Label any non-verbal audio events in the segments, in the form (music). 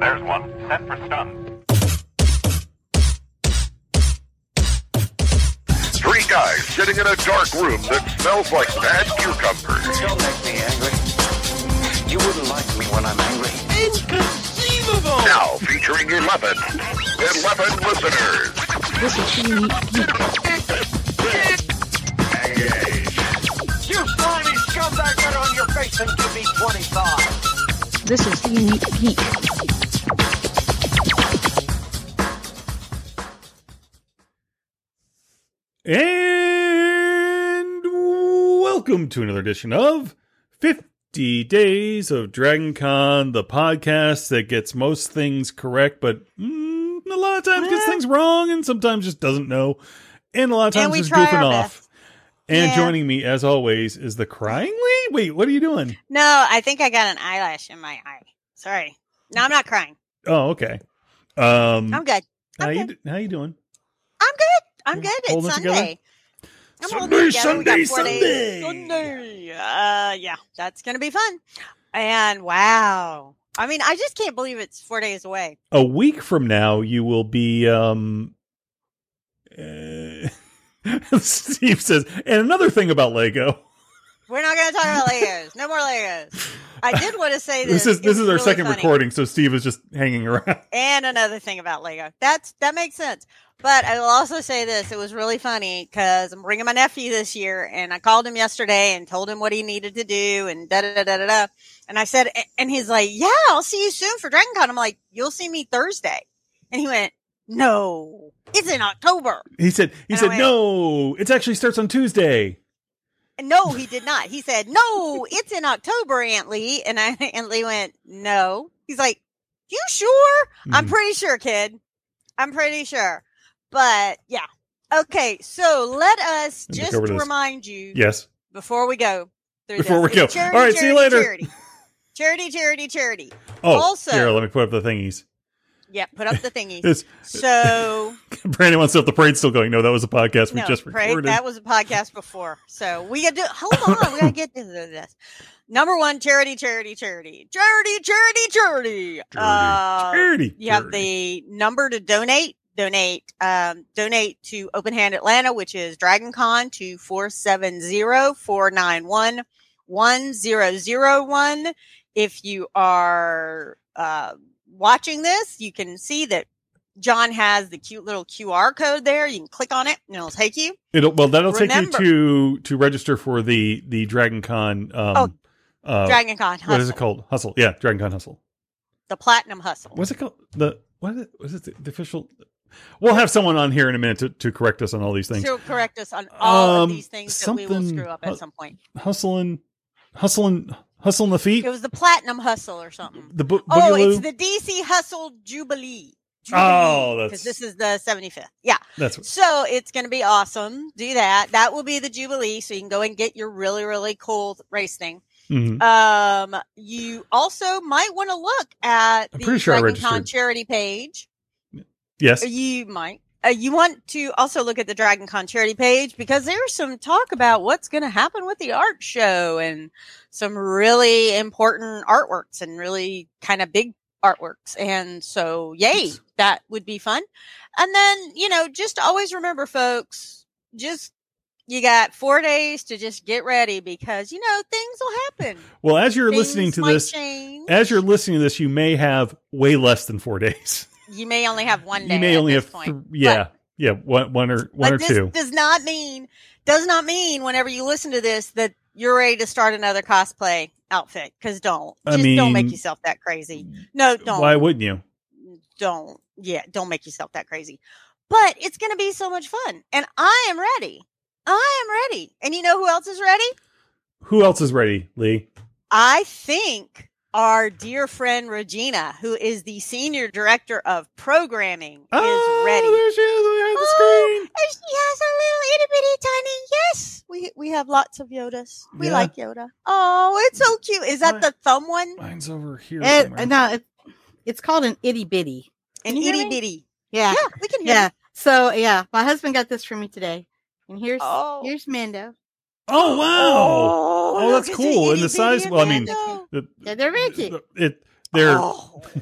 There's one. Set for stun. Three guys sitting in a dark room that smells like bad cucumbers. Don't make me angry. You wouldn't like me when I'm angry. Inconceivable! Now featuring 11. 11 listeners. This is the unique geek. Engage. You slimy scumbag, get on your face and give me 25. This is the unique geek. And welcome to another edition of 50 Days of Dragon Con, the podcast that gets most things correct, but mm, a lot of times gets Eh. things wrong and sometimes just doesn't know. And a lot of times is goofing off. And Yeah. joining me, as always, is the crying Leigh. Wait, what are you doing? No, I think I got an eyelash in my eye. Sorry. No, I'm not crying. Oh, okay. Um, I'm good. how I'm you good. how you doing? I'm good. I'm good. It's Holding it together? Sunday. I'm Sunday, it together. We got Sunday. Sunday. Sunday. Uh, yeah, that's gonna be fun. And wow, I mean, I just can't believe it's four days away. a week from now you will be um uh, (laughs) Steve says and another thing about Lego We're not gonna talk about Legos. No more Legos. (laughs) I did want to say this. this is this is our really second funny. recording so Steve is just hanging around (laughs) And another thing about Lego. That's that makes sense. But I will also say this: it was really funny because I'm bringing my nephew this year, and I called him yesterday and told him what he needed to do, and da da da da da. da. And I said, and he's like, "Yeah, I'll see you soon for Dragon Con." I'm like, "You'll see me Thursday," and he went, "No, it's in October." he said he And said went- no it actually starts on Tuesday no, he did not. He said, "No, it's in October, Aunt Leigh." And I, (laughs) Aunt Leigh went, "No." He's like, "You sure?" I'm Mhm. pretty sure, kid. I'm pretty sure. But yeah. Okay, so let us Let just over this. remind you yes before we go Before this. we go. Charity, All right, see you later. Charity. charity, charity, charity. oh Also- here let me put up the thingies Yeah, put up the thingy. this so (laughs) Brandon wants to know if the parade's still going no that was a podcast we no, just pray- recorded that was a podcast before. So we got to hold on. we got to get to this. Number one, charity, charity, charity, charity, charity, charity. Uh, Charity, You have charity. the number to donate. Donate, um, donate to Open Hand Atlanta, which is Dragon Con to 470-491-1001. If you are, uh, watching this, you can see that Jon has the cute little QR code there. You can click on it and it'll take you. It'll, well that'll Remember- take you to to register for the the Dragon Con um uh, Dragon Con Hustle. what is it called? Hustle. Yeah, Dragon Con Hustle. The Platinum Hustle. What's it called? The what is it? Was it the, the official? We'll have someone on here in a minute to, to correct us on all these things. She'll correct us on all Um, of these things that we will screw up at some point. Hustling, hustling, hustling the feet. It was the Platinum Hustle or something. The bo- Oh, it's the DC Hustle Jubilee. Oh, that's- because this is the 75th. Yeah. That's what, So it's going to be awesome. Do that. That will be the Jubilee. So you can go and get your really, really cool race thing. mhm. Um, you also might want to look at I'm the sure Dragon Con charity page. yes. You might. Uh, you want to also look at the Dragon Con charity page because there's some talk about what's going to happen with the art show and some really important artworks and really kind of big artworks. And so, yay, that would be fun. And then, you know, just always remember, folks, just you got four days to just get ready because, you know, things will happen. Well, as you're Things listening to this, change. as you're listening to this, you may have way less than four days. You may only have one day. You may at only this have, point. th- But- yeah, yeah, one, one or one or this two. does not mean does not mean whenever you listen to this that you're ready to start another cosplay outfit because don't I just don't make yourself that crazy no don't Why wouldn't you? don't yeah don't make yourself that crazy but it's going to be so much fun and i am ready i am ready and you know who else is ready Who else is ready, Leigh? i think our dear friend regina who is the senior director of programming is oh, ready Oh, There she is behind the Oh, screen. and she has a little itty bitty tiny. Yes, we we have lots of Yodas. We Yeah. like Yoda. Oh, it's so cute. Is that What? the thumb one? Mine's over here. It, no, it, it's called an itty bitty. An Can you hear itty me? bitty. Yeah. Yeah, we can hear. Yeah. you. So yeah, my husband got this for me today. And here's Oh. here's Mando. Oh wow! Oh, look, that's cool. And the size. Well, I mean, the, Yeah, they're very the- it they're Oh. (laughs)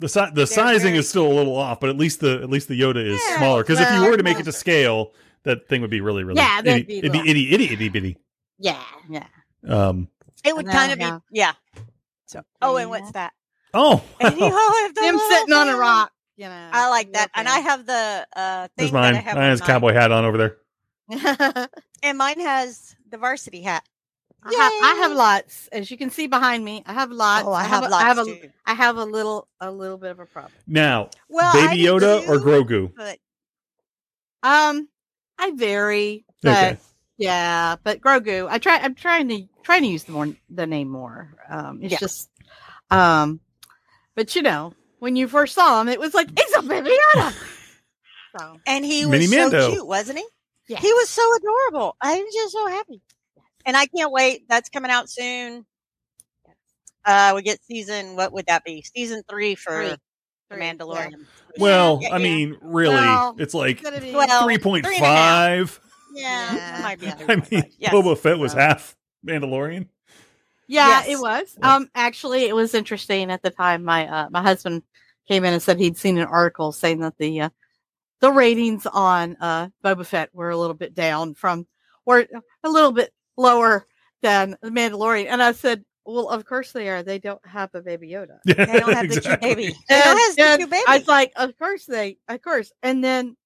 The si- the sizing very- is still a little off, but at least the at least the Yoda is Yeah, smaller. Because if you were to make it to scale, that thing would be really really yeah, itty, be it'd be itty itty itty bitty. Yeah, yeah. Um. It would kind of be yeah. So oh, and what's that? Oh, (laughs) And you have Him sitting on a rock. You know. I like that, and I have the uh there's thing mine. I have. Mine has cowboy hat on over there. I, (laughs) and mine has the varsity hat. have, I have lots, as you can see behind me. I have lots. Oh, I have a- lots I have a, too. I have a little, a little bit of a problem. Now, Well, I Baby do Yoda or Grogu? But Um, I vary, but Okay. yeah, but Grogu. I try. I'm trying to trying to use the more the name more. Um, it's Yeah. just, um, but you know, when you first saw him, it was like it's a baby Yoda. (laughs) So and he Mini was so Mando. cute, wasn't he? Yeah. He was so adorable. I'm just so happy, and I can't wait. That's coming out soon. Uh, we get season. What would that be? Season three for Three. The Three, Mandalorian. Well, Yeah, I yeah. mean, really, Well, it's like it's gonna Well, three point three and a half. five. Yeah, Yeah. might be. (laughs) I mean, Yes. Boba Fett was So- half Mandalorian. Yeah, Yes. it was. Um, actually, it was interesting at the time. My uh, my husband came in and said he'd seen an article saying that the uh, the ratings on uh, Boba Fett were a little bit down from, or a little bit lower than the Mandalorian. And I said, "Well, of course they are. They don't have a Baby Yoda. Yeah, (laughs) They don't have the cute baby. They don't have the And cute baby. I was like, "Of course they, of course." And then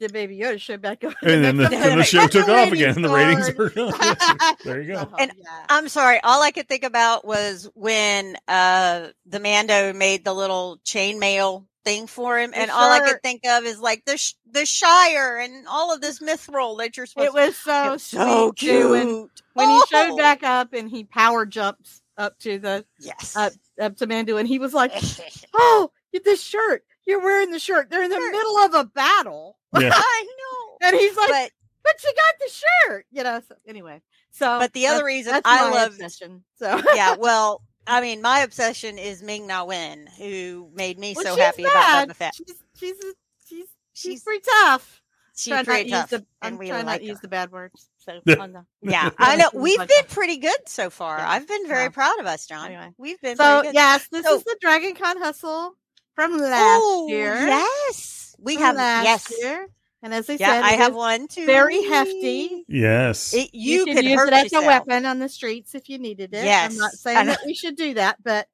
the Baby Yoda showed back up, (laughs) And then the, next (laughs) then the show took The off again, and the ratings were yes, there you go. And yeah. I'm sorry. All I could think about was when uh the Mando made the little chainmail thing for him, and all I could think of is like the sh- the Shire and all of this mithril that you're supposed. It was so It so sweet, too, and cute. when he Oh. showed back up and he power jumps up to the uh, yes. up up to Mando and he was like, (laughs) "Oh, get this shirt! You're wearing the shirt. They're in the Shirt. middle of a battle." (laughs) Yeah. I know. And he's like, But "But you got the shirt," you know. So anyway, so But the other that's- reason that's I my love- obsession. So yeah, well, I mean, my obsession is Ming Na Wen, who made me Well, so she's happy bad. about Boba Fett. She's she's she's she's, She's pretty tough. she's Try pretty tough, the- and I'm we trying not like to her. use the bad words. So Yeah. on the- (laughs) Yeah, I know. (laughs) We've been pretty good so far. Yeah. I've been very Yeah. proud of us, Jon. Anyway. We've been So pretty good. yes, this So- is the Dragon Con hustle from last Oh, year. Yes, we From have. last Yes, year. And as I yeah, said, I have is one too. very hefty. Yes. It, You, you, could use hurt it as yourself. a weapon on the streets if you needed it. Yes. I'm not saying that we should do that, but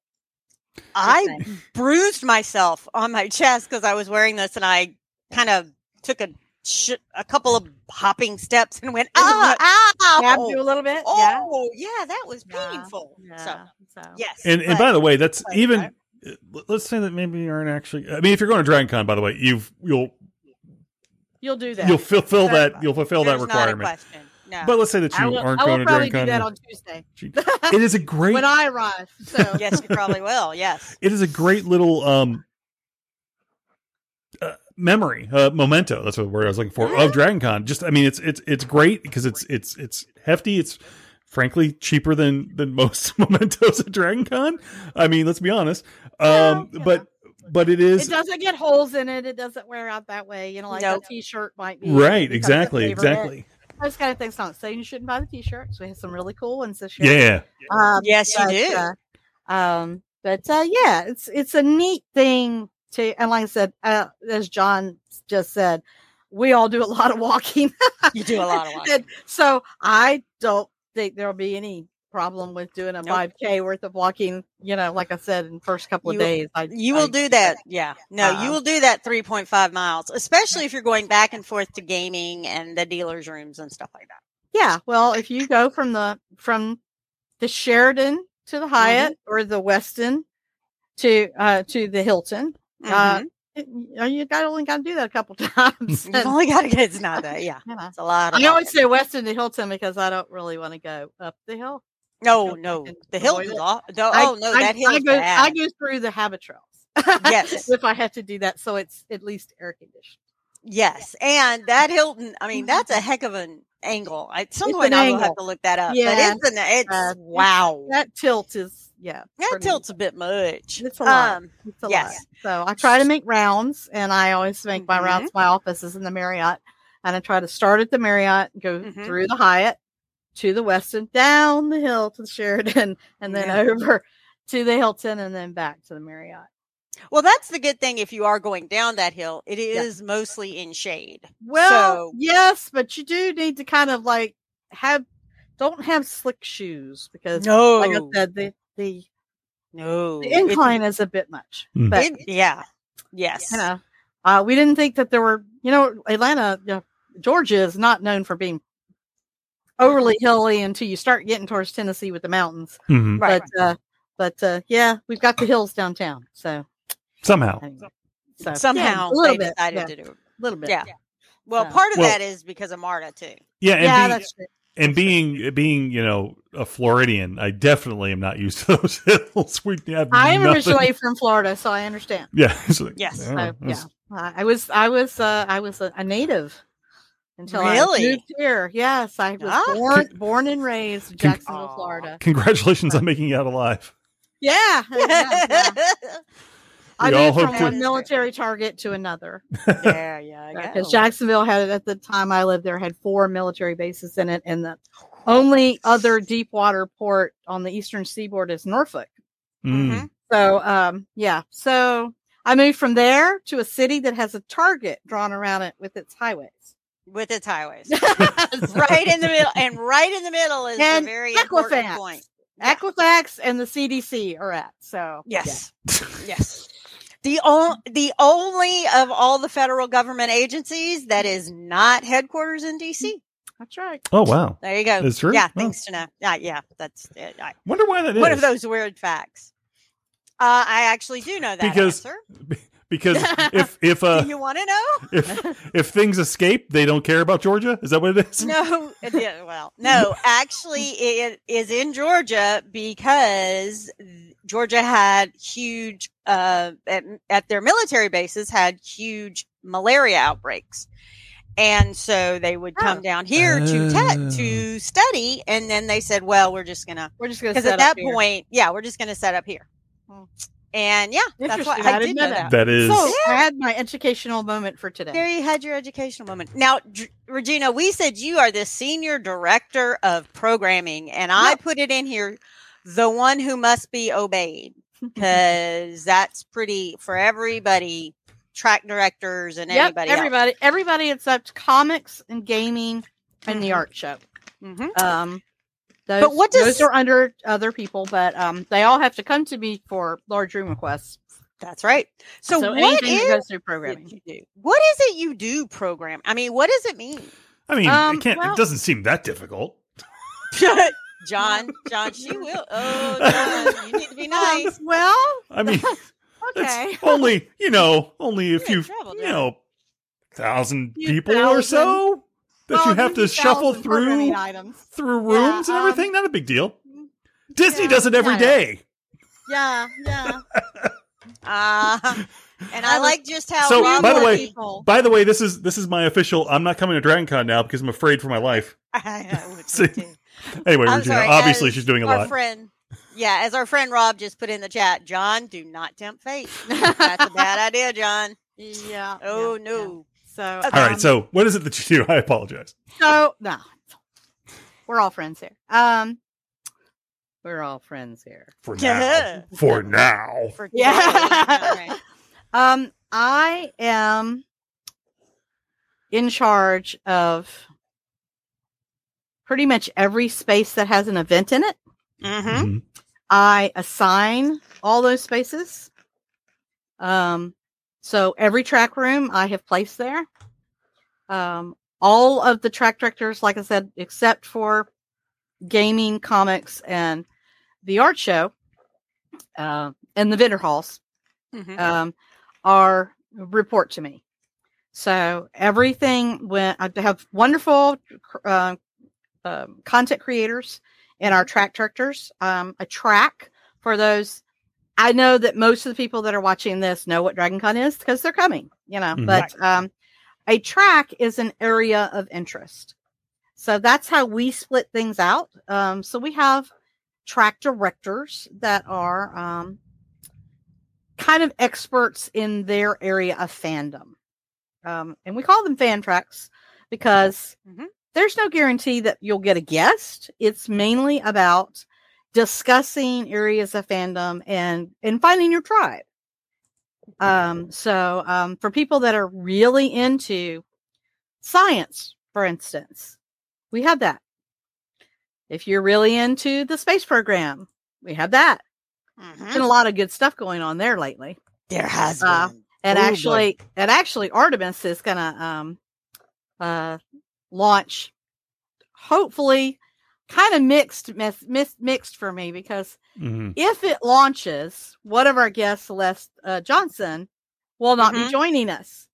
I bruised myself on my (laughs) chest because I was wearing this, and I kind of took a sh- a couple of hopping steps and went, And ah, stabbed ow, you a little bit. oh, yeah, that was painful. So, Yeah. So, yes, and and by the way, that's even. Let's say that maybe you aren't actually. I mean, if you're going to Dragon Con, by the way, you've you'll you'll do that. you'll fulfill that you'll fulfill there's that not a requirement. question. No. But let's say that I you will, aren't going to DragonCon. I will probably Dragon do that on Tuesday It is a great. (laughs) when I arrive. So (laughs) yes, you probably will. Yes. it is a great little um uh, memory uh memento that's what word i was looking for of dragon con just i mean it's it's it's great because it's it's it's hefty it's frankly cheaper than than (laughs) most mementos at dragon con i mean let's be honest um Yeah, but but it is it doesn't get holes in it. It doesn't wear out that way. You know, like Nope. a T-shirt might be. right becomes exactly favorite. exactly Those kind of things don't say you shouldn't buy the T-shirts. We have some really cool ones this year. yeah Um, Yes, you do. uh, um, but uh, yeah, it's it's a neat thing to, and like I said, uh, as John just said, we all do a lot of walking. You do a lot of (laughs) walking. And so I don't think there'll be any problem with doing a Nope. 5k worth of walking you know like i said in the first couple You- of days I, You will I- do that. Yeah. No, you Um, will do that 3.5 miles, especially if you're going back and forth to gaming and the dealer's rooms and stuff like that. yeah well if you go from the from the sheraton to the hyatt Mm-hmm. or the westin to uh to the hilton uh Mhm. it- you, you got only got to do that a couple (laughs) times You've only got to get it's not (laughs) that. Yeah. you know, It's a lot of I always say Westin to Hilton because I don't really want to go up the hill. No, no. The avoid Hilton's off. No, I- oh, no. I, that hill's I go, I go through the habit trails. (laughs) Yes. if I have to do that, so it's at least air conditioned. Yes. And that Hilton, I mean, that's a heck of an angle. At some It's point, I will have to look that up. Yeah. But it's, an, it's Uh, wow. That tilt is yeah. That tilt's a bit much. It's a lot. Um, It's a yes. lot. So I try to make rounds, and I always make my Mhm. rounds. My office is in the Marriott, and I try to start at the Marriott, go Mhm. through the Hyatt to the Westin, down the hill to the Sheraton, (laughs) and then Yeah. over to the Hilton, and then back to the Marriott. Well, that's the good thing if you are going down that hill, it is mostly in shade. Well, So- yes, but you do need to kind of like have don't have slick shoes because No. like I said, the the, No. the incline is a bit much. Mm. But It- yeah. Yes. you know, uh, we didn't think that there were you know, Atlanta, you know, Georgia is not known for being overly hilly until you start getting towards Tennessee with the mountains. Mhm. Right. But uh but uh yeah, we've got the hills downtown. So Somehow. anyway. So Somehow yeah, a little they bit, decided yeah, to do a little bit. Yeah. Well, So- part of Well- that is because of Marta too. Yeah, and yeah, being, that's true. and being being you know a Floridian, I definitely am not used to (laughs) those hills. We have I'm nothing- originally from Florida, so I understand. yeah. like, Yes. So, yeah, Uh, I was, I was, uh, I was a, a native until Really? I moved here. Yes, I was Ah. born, born and raised in Jacksonville, Aw. Florida. Congratulations on making it out alive. Yeah, (laughs) yeah, yeah. I We all moved from to- one military target to another yeah, yeah. because. (laughs) Jacksonville had at the time I lived there had four military bases in it, and the only other deep water port on the eastern seaboard is Norfolk. Mm. Mhm. So, um, yeah. So I moved from there to a city that has a target drawn around it with its highways. With its highways. (laughs) right in the middle, and right in the middle is And a very important point. Yeah. Equifax and the CDC are at. So Yes, yes. (laughs) The on, the only of all the federal government agencies that is not headquarters in DC. that's right. Oh wow. There you go. That's true? Yeah, Oh. things to know. Yeah, yeah, that's it. I, Wonder why that is. one of those weird facts. Uh, I actually do know that Because- answer. Because (laughs) if if uh do you want to know? if if things escape, they don't care about Georgia. Is that what it is? No, it well, no, actually, it is in Georgia because Georgia had huge, uh, at, at their military bases, had huge malaria outbreaks. And so they would come Oh. down here to te- Oh. to study, and then they said, "Well, we're just gonna We're just going to because at that point, yeah, we're just gonna set up here." And yeah, that's what I I did didn't know know that. That is So I had my educational moment for today. There you had your educational moment. Now, Dr- Regina, we said you are the senior director of programming, and I put it in here, the one who must be obeyed, (laughs) because that's pretty for everybody, track directors and yep, anybody. everybody, everybody except comics and gaming and the Mhm. art show. hmm Um, those, But what does- those are under other people, but um, they all have to come to me for large room requests. That's right. So, So, what anything that is goes through it programming. you do? What is it you do? Program? I mean, what does it mean? I mean, Um, it can't. well- it doesn't seem that difficult. (laughs) Jon, (laughs) Jon, she will. Oh, (laughs) Jon, you need to be nice. Um, well, I mean, okay. it's only you know only a You're few trouble, you know thousand Few people or so that Well, you have to shuffle through items. through rooms and um, everything. Not a big deal. Disney yeah, does it every yeah. day. Yeah, yeah. (laughs) Uh, and I I like just how So, by the way- people. By the way, this is this is my official. I'm not coming to Dragon Con now because I'm afraid for my life. (laughs) I would (laughs) too. Anyway, I'm Regina, sorry, obviously she's doing a our lot. friend, yeah, as our friend Rob just put in the chat, Jon, do not tempt fate. That's a bad idea, Jon. yeah. Oh yeah, no. Yeah. So, Okay. All um, so what is it that you do? (laughs) I apologize. so no, we're all friends here. Um, we're all friends here. For (laughs) Yeah. now. For now. For (laughs) Yeah. today. Right. Um, I am in charge of pretty much every space that has an event in it. Mhm. Mhm. I assign all those spaces. Um, so every track room I have placed there. Um, all of the track directors, like I said, except for gaming, comics, and the art show, uh, and the vendor halls, Mhm. um, are report to me. So everything when I have wonderful uh, um, content creators and our track directors. Um, a track for those. I know that most of the people that are watching this know what DragonCon is because they're coming, you know. Mhm. But um, a track is an area of interest. So that's how we split things out. Um, so we have track directors that are um, kind of experts in their area of fandom. Um, and we call them fan tracks because Mhm. there's no guarantee that you'll get a guest. It's mainly about discussing areas of fandom and and finding your tribe. Um, so um, for people that are really into science, for instance, we have that. If you're really into the space program, we have that. Mhm. Been a lot of good stuff going on there lately. There has Uh, been. And Oh, boy. actually, and actually, Artemis is gonna um, uh, launch. Hopefully, kind of mixed, mis- mis- mixed for me because Mhm. if it launches, one of our guests, Celeste uh, Johnson, will not Mhm. be joining us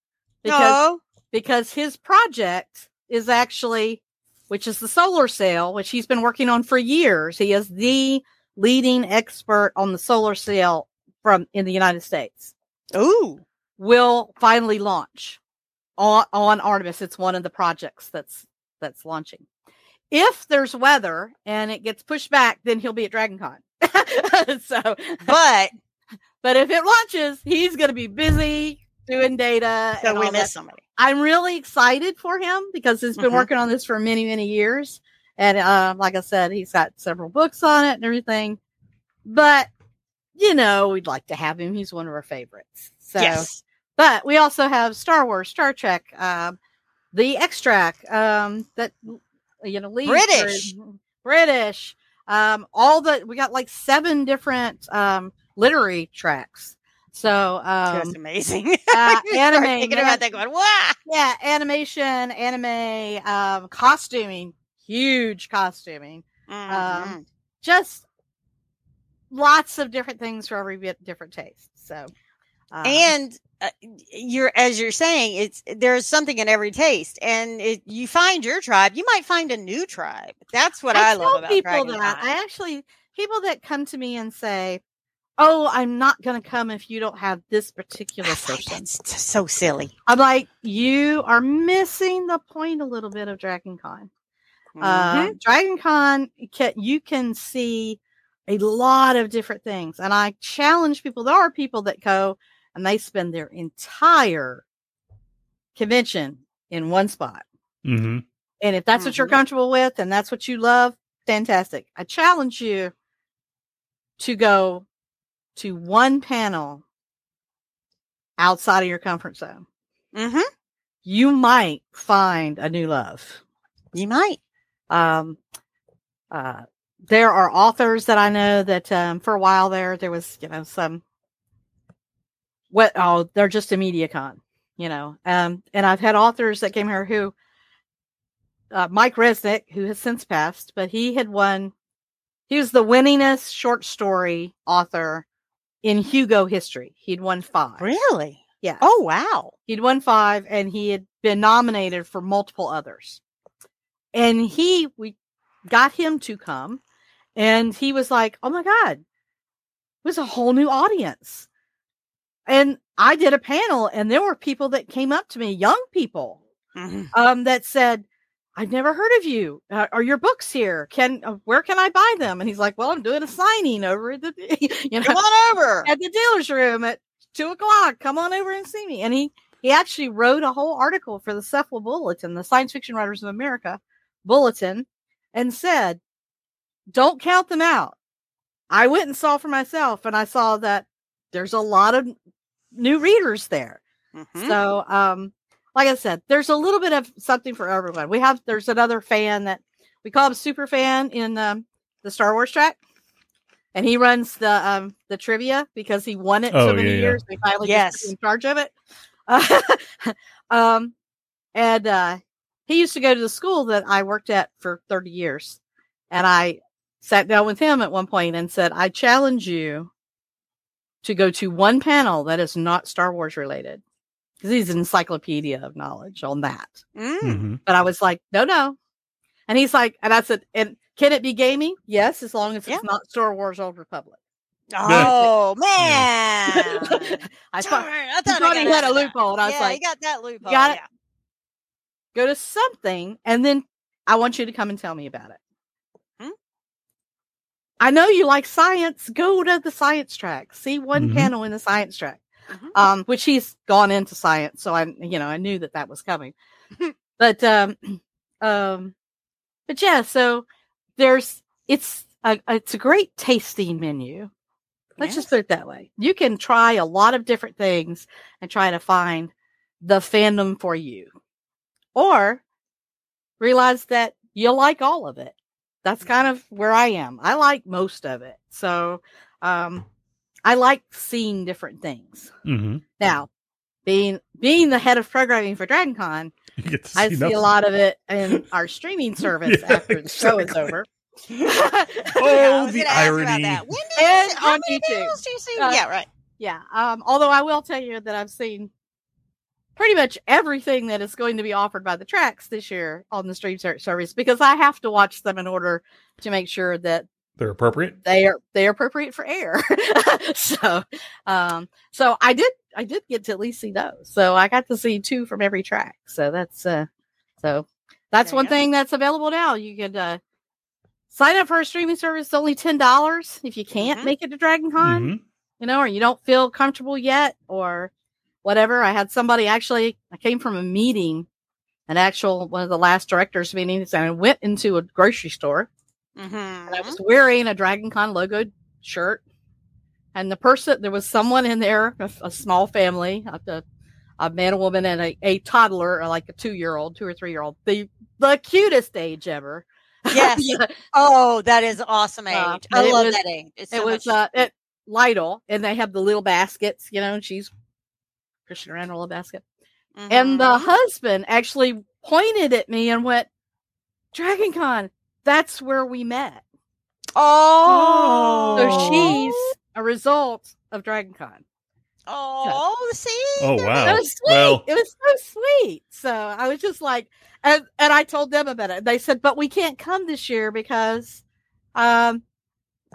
because no. because his project is actually, which is the solar sail, which he's been working on for years. He is the leading expert on the solar sail from in the United States. Ooh. Will finally launch on, on Artemis. It's one of the projects that's that's launching. If there's weather and it gets pushed back, then he'll be at DragonCon. (laughs) so, But but if it launches, he's going to be busy doing data. so and we all that somebody. I'm really excited for him because he's been Mhm. working on this for many, many years. And uh, like I said, he's got several books on it and everything. But, you know, we'd like to have him. He's one of our favorites. So, yes. but we also have Star Wars, Star Trek, um, the X-Track um, that, you know, leads British. British, um, all the, we got like seven different um, literary tracks. So, um, That's amazing. (laughs) uh, anime, thinking yeah. about that going, wow. yeah, animation, anime, um, costuming, huge costuming, Mhm. just lots of different things for every bit different taste. So, um, and uh, you're as you're saying it's there's something in every taste and it, you find your tribe you might find a new tribe that's what i, I, love about people that. I actually people that come to me and say, "Oh, I'm not going to come if you don't have this particular I person." so silly I'm like, you are missing the point a little bit of Dragon Con. Mhm. Uh, Dragon Con, you can see a lot of different things. And I challenge people. There are people that go and they spend their entire convention in one spot. Mhm. And if that's what you're Mhm. comfortable with and that's what you love, fantastic. I challenge you to go to one panel outside of your comfort zone. Mhm. You might find a new love. you might Um, uh, there are authors that I know that um, for a while there, there was, you know, some, what, oh, they're just a media con, you know. Um, and I've had authors that came here who, uh, Mike Resnick, who has since passed, but he had won, he was the winningest short story author in Hugo history. He'd won five. really Yeah. oh wow He'd won five and he had been nominated for multiple others. And he, we got him to come and he was like, Oh my God, it was a whole new audience. And I did a panel and there were people that came up to me, young people, Mhm. um, that said, I've never heard of you. Uh, are your books here? Can, uh, where can I buy them? And he's like, well, I'm doing a signing over at the, (laughs) you know, come on over at the dealer's room at two o'clock. Come on over and see me. And he he actually wrote a whole article for the SFWA Bulletin, the Science Fiction Writers of America Bulletin, and said, "Don't count them out." I went and saw for myself, and I saw that there's a lot of new readers there. Mhm. So, um, like I said, there's a little bit of something for everyone. We have there's another fan that we call him super fan in um, the Star Wars track, and he runs the um the trivia because he won it Oh, so many yeah, yeah. years. We finally Yes. yes. in charge of it. (laughs) um, and uh, he used to go to the school that I worked at for 30 years, and I sat down with him at one point and said, "I challenge you." To go to one panel that is not Star Wars related because he's an encyclopedia of knowledge on that. Mm. Mhm. But I was like, no, no. And he's like, and I said, and can it be gaming? Yes, as long as Yeah. it's not Star Wars Old Republic. oh (laughs) man (laughs) I Darn, thought I he thought he got had a loophole, and I was like, you got that loophole. got it. yeah. go to something, and then I want you to come and tell me about it. I know you like science. Go to the science track. See one Mhm. panel in the science track. Mhm. um, which he's gone into science. So I, you know, I knew that that was coming. (laughs) but, um, (clears throat) um, but yeah, so there's, it's a, it's a great tasting menu. Let's just Yes. put it that way. You can try a lot of different things and try to find the fandom for you. Or realize that you like all of it. That's kind of where I am. I like most of it. So um I like seeing different things. hmm Now, being being the head of programming for DragonCon, (laughs) You get to I see see nothing. a lot of it in (laughs) our streaming service Yeah, after the show is over. (laughs) Oh, was the gonna ask about irony. that. When did And you on YouTube. do you see? Uh, yeah, right. Yeah. Um, although I will tell you that I've seen pretty much everything that is going to be offered by the tracks this year on the stream ser- service because I have to watch them in order to make sure that They're appropriate. they are they are appropriate for air. (laughs) so um so I did I did get to at least see those. So I got to see two from every track. So that's uh so that's There you one go. thing that's available now. You could uh sign up for a streaming service it's only ten dollars if you can't Mhm. make it to Dragon Con Mhm. you know, or you don't feel comfortable yet or whatever. I had somebody actually, I came from a meeting, an actual one of the last directors meetings, and I went into a grocery store Mm-hmm. and I was wearing a Dragon Con logo shirt. And the person, there was someone in there, a, a small family, a, a- a man, a woman, and a, a toddler, like a two year old, two or three year old, the the cutest age ever. (laughs) Yes. Yeah, Oh, that is awesome age. Uh, I love was- that age. It's it was much- uh at and they have the little baskets, you know, and she's pushing around a little basket. And the Mhm. husband actually pointed at me and went, Dragon Con, that's where we met. oh, So she's a result of Dragon Con. oh, see, Oh wow. It was sweet. Well- it was so sweet. So I was just like, and, and I told them about it. They said, but we can't come this year because, um,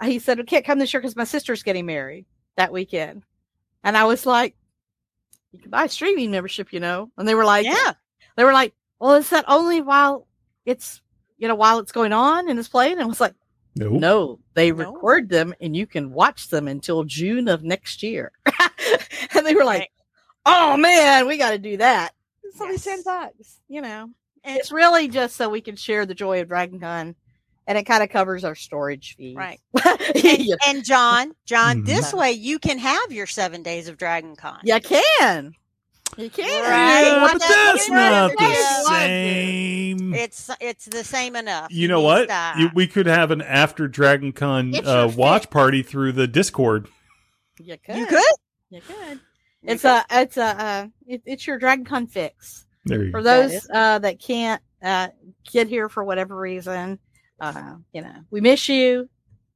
he said, we can't come this year because my sister's getting married that weekend. And I was like, you can buy a streaming membership, you know? And they were like, Yeah. they were like, well, is that only while it's, you know, while it's going on and it's playing? And I was like, No. no, they No. record them and you can watch them until June of next year. (laughs) and they were like, Right. oh man, we got to do that. It's only Yes. 10 bucks, you know. And- It's really just so we can share the joy of Dragon Con and it kind of covers our storage fees. Right. (laughs) you, And Jon, Jon, Mhm. this way you can have your seven days of Dragon Con. you can. You can. Right. Yeah, but that's not the- the same. It's it's the same enough. You know what? You, we could have an after Dragon Con uh, watch fix. party through the Discord. You could. you could. You could. You It's could. a, it's a, uh, it, it's your Dragon Con fix. There you for go. Those is- uh, that can't uh, get here for whatever reason, uh, you know, we miss you,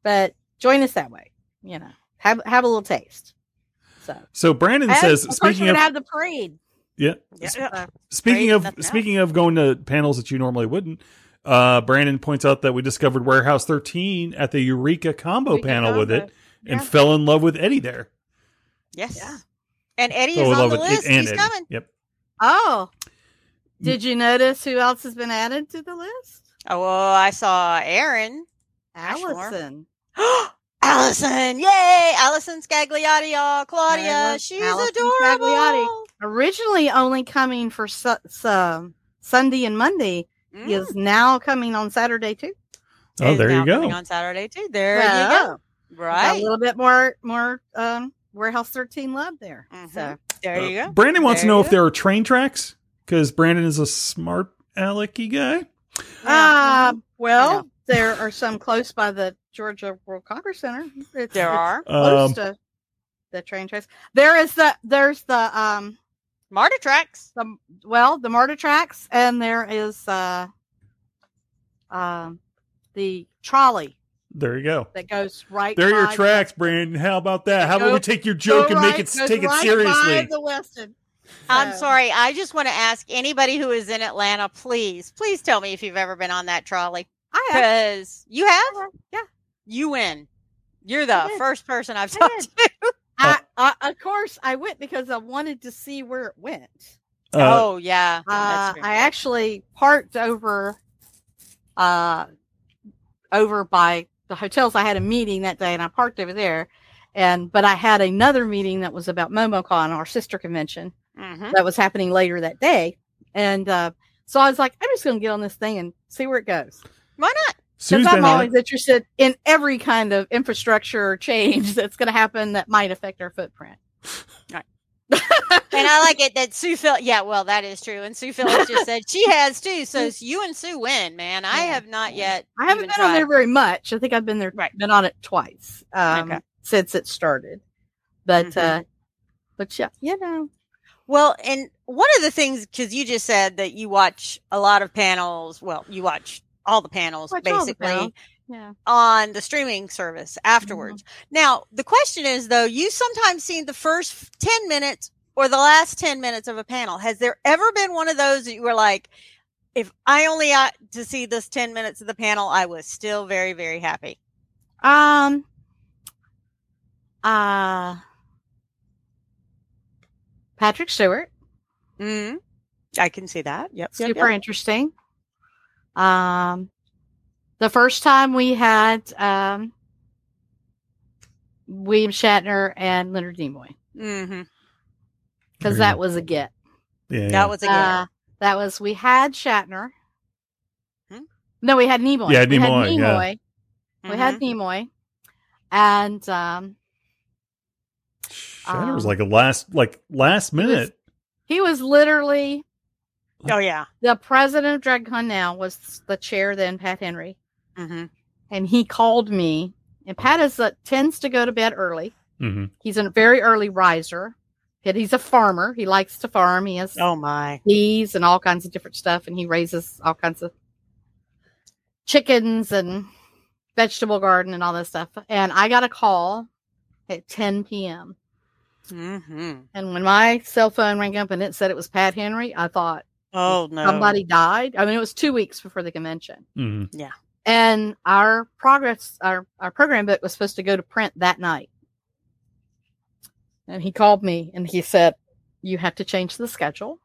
but join us that way. You know, have have a little taste. So, So Brandon and, says, of speaking of gonna have the parade. yeah, Yeah. Uh, speaking Great, of nothing else. speaking of going to panels that you normally wouldn't, uh, Brandon points out that we discovered Warehouse 13 at the Eureka combo Eureka panel with combo. it and Yeah. fell in love with Eddie there. Yes. Yeah. And Eddie Fell is on love the list. and He's Eddie. coming. Yep. oh, did you notice who else has been added to the list? Oh, well, I saw Aaron. Allison. (gasps) Allison, yay! Allison Scagliotti, y'all. Claudia, Allison- she's Allison adorable. Scagliotti. Originally only coming for su- su- Sunday and Monday, Mm. is now coming on Saturday too. Oh, there you go. coming On Saturday too. There you So, go. got Right. A little bit more more um Warehouse 13 love there. Mhm. So There you Uh, go. Brandon wants to know you if there are train tracks because Brandon is a smart alecky guy. Uh, well, there are some close by the Georgia World Congress Center. It's, there it's are close Um, to the train tracks. There is the there's the um MARTA tracks. the well the MARTA tracks and there is uh um the trolley There you go. that goes right. There are your by tracks, Brandon. How about that? How about we take your joke go and make right- it goes take it right by seriously? The Westin. I'm sorry. I just want to ask anybody who is in Atlanta, please, please tell me if you've ever been on that trolley. I have. Because you have, Yeah. you win. You're the first person I've I talked to. (laughs) I, I, of course, I went because I wanted to see where it went. Uh, oh yeah, Uh. I actually parked over, uh, over by the hotels. I had a meeting that day, and I parked over there. And but I had another meeting that was about MomoCon, our sister convention, Mhm. that was happening later that day. And uh, so I was like, I'm just going to get on this thing and see where it goes. Why not? Sue's Because I'm been on always interested in every kind of infrastructure change (laughs) that's going to happen that might affect our footprint. (laughs) And I like it that Sue Phil. Yeah, well, that is true. And Sue Phillips just said she has too. So it's (laughs) you and Sue win, man. I Yeah. have not yet. I haven't even been on there very much. I think I've been there, Right. been on it twice um, Okay. since it started. But, Mhm. uh, but yeah, you know, Well, and one of the things because you just said that you watch a lot of panels. Well, you watch all the panels Watch all the basically yeah. on the streaming service afterwards. Now, the question is though, you sometimes seen the first ten minutes or the last ten minutes of a panel. Has there ever been one of those that you were like? If I only got to see this 10 minutes of the panel, I was still very, very happy. Um, uh, Patrick Stewart, Mm-hmm. I can see that. Yep. yep, super yep. interesting. Um, the first time we had um, William Shatner and Leonard Nimoy Mhm. because Very that was a get. Yeah, yeah. That was a Uh, that was we had Shatner. Hmm? No, we had Nimoy. Yeah, Nimoy. We had Nimoy, yeah. Nimoy. We had Nimoy, and um, Shatner was um, like a last, like last minute. he was literally Oh, yeah. the president of DragCon. Now was the chair then, Pat Henry, Mm-hmm. and he called me. And Pat is uh, tends to go to bed early. hmm He's a very early riser. And He's a farmer. He likes to farm. He has Oh, my. bees and all kinds of different stuff, and he raises all kinds of chickens and vegetable garden and all this stuff. And I got a call at 10 p.m. Mm-hmm. And when my cell phone rang up and it said it was Pat Henry, I thought Oh, no. somebody died. I mean, it was two weeks before the convention, hmm and our progress, our our program book was supposed to go to print that night. And he called me and he said, "You have to change the schedule."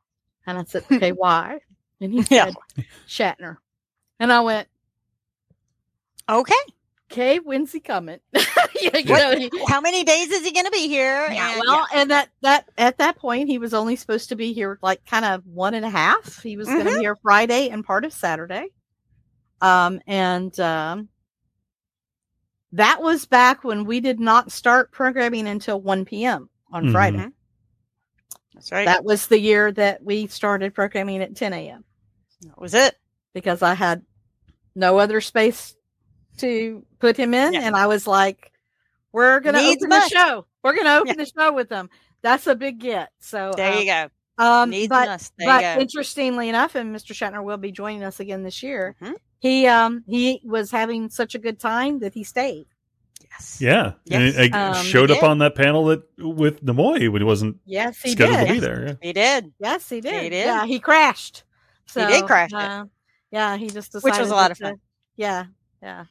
And I said, "Okay, (laughs) why?" And he Yeah. said, "Shatner." And I went, Okay. "Okay, when's he coming?" (laughs) you know, he- How many days is he going to be here? yeah, And- well, and that that at that point he was only supposed to be here like kind of one and a half. He was going to be here Friday and part of Saturday, um, and um, that was back when we did not start programming until one p.m. on Mhm. Friday. Mhm. That's right. That was the year that we started programming at ten a.m. That was it. because I had no other space to put him in, Yeah. and I was like, "We're going to Needs open the must. show. We're going to open the show with them." That's a big get. So There um, you go. Um, Needs but must. There but you go. interestingly enough, and Mr. Shatner will be joining us again this year. Mhm. He um he was having such a good time that he stayed. Yes. Yeah, Yes. and it, it Um, showed he up on that panel that with Nimoy when he wasn't Yes, he scheduled did. to be there. Yeah. He did. Yes, he did. He did. Yeah, he crashed. He did So, crash it. uh, yeah, he just Which was a lot of to- fun. Yeah, yeah.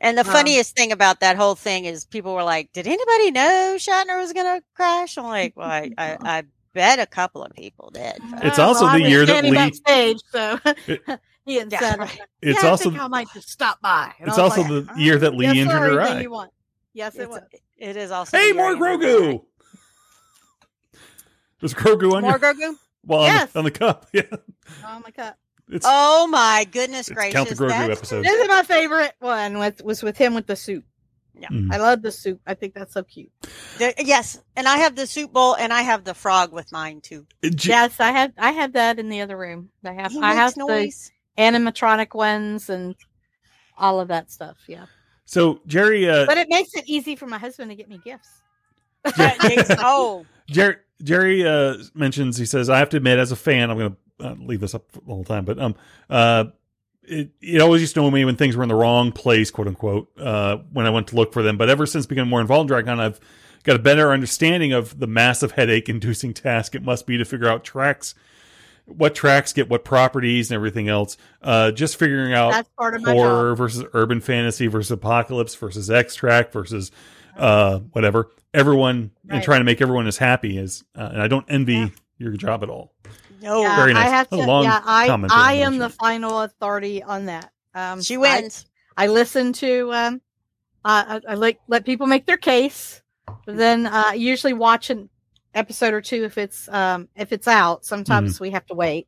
And the Um, funniest thing about that whole thing is people were like, "Did anybody know Shatner was going to crash?" I'm like, "Well, I, I, (laughs) I bet a couple of people did." It's Uh, also well, the year that standing Leigh- backstage, so (laughs) It- (laughs) he had Yeah, said, right. It's yeah, also I, think I might just stop by. And it's also like, the year that Leigh yes, injured her anything eye. Yes, it It's, was. it is also. Hey, the more Grogu. There's Grogu on you More your Grogu. well, on, Yes. the, on the cup. Yeah, Oh my god. It's, Oh my goodness gracious! Count the Grogu that's- episode. This is my favorite one with was with him with the soup. Mhm. I love the soup. I think that's so cute. the- yes, and I have the soup bowl, and I have the frog with mine too. J- Yes, I have I have that in the other room. I have He I have makes noise. the animatronic ones and all of that stuff. Yeah, So Jerry, uh, but it makes it easy for my husband to get me gifts. (laughs) oh, Jerry, Jerry uh, mentions he says I have to admit as a fan I'm going to uh, leave this up the whole time, but um uh it it always used to annoy me when things were in the wrong place, quote unquote, uh when I went to look for them. But ever since becoming more involved in Dragon, I've got a better understanding of the massive headache inducing task it must be to figure out tracks what tracks get what properties and everything else. Uh just figuring out That's part of horror versus urban fantasy versus apocalypse versus X-Track versus uh whatever everyone and trying to make everyone as happy as uh, and i don't envy Yeah. your job at all no, Yeah, Very nice. I have to. long yeah, I comment I I'm the final authority on that. Um, she I- wins. I listen to um, I, I I like let people make their case, then uh, I usually watch an episode or two if it's um if it's out. Sometimes we have to wait.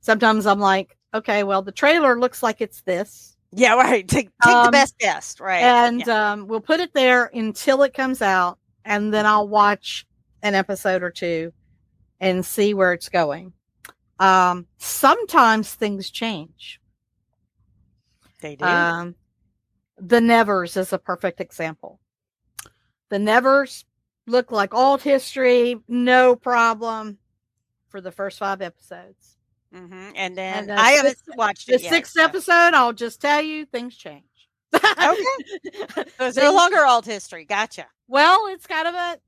Sometimes I'm like, okay, well the trailer looks like it's this. Yeah, (laughs) right. Take take the Um, best guess, right? and yeah. um, we'll put it there until it comes out, and then I'll watch an episode or two and see where it's going. Um, sometimes things change. they do. Um, the Nevers is a perfect example. The Nevers look like old history, no problem for the first five episodes. hmm And then and the I haven't watched The yet. sixth so- episode, I'll just tell you, things change. Okay. (laughs) So it's no longer old history. Gotcha. Well, it's kind of a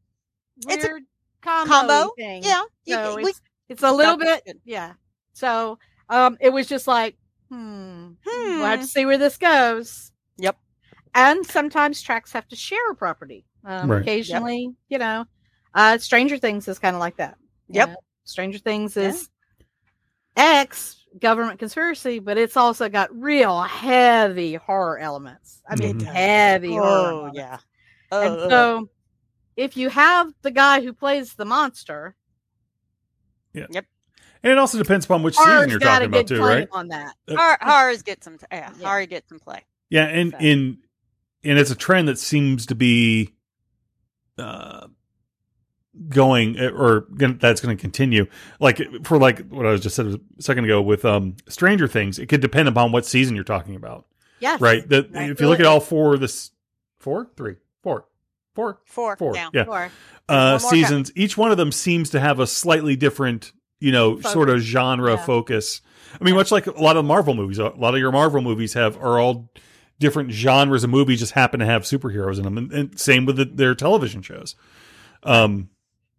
It's a weird combo, Combo? thing. Yeah. So we, it's, it's a little bit, yeah. So um, it was just like, hmm, we'll have Hmm. to see where this goes. Yep. And sometimes tracks have to share a property. Um, Right. Occasionally, you know, uh, Stranger Things is kind of like that. Yep. know. Stranger Things Yeah. is X government conspiracy, but it's also got real heavy horror elements. I mean, Mhm. heavy horror. Oh elements. yeah. And Oh, so, if you have the guy who plays the monster, And it also depends upon which season you're got talking a about good too, right? on that. Hor- horrors get some. Yeah, Yeah. horror get some play. Yeah, and So- in and it's a trend that seems to be uh going or gonna, that's going to continue like for like what i was just said a second ago with um stranger things it could depend upon what season you're talking about Yes. right that Right. if you look at all four this four three four four Four. Four, now. yeah. Or, uh seasons each one of them seems to have a slightly different you know Focus. sort of genre Yeah. focus i mean much like a lot of marvel movies a lot of your marvel movies have are all different genres of movies just happen to have superheroes in them and, and same with the, their television shows um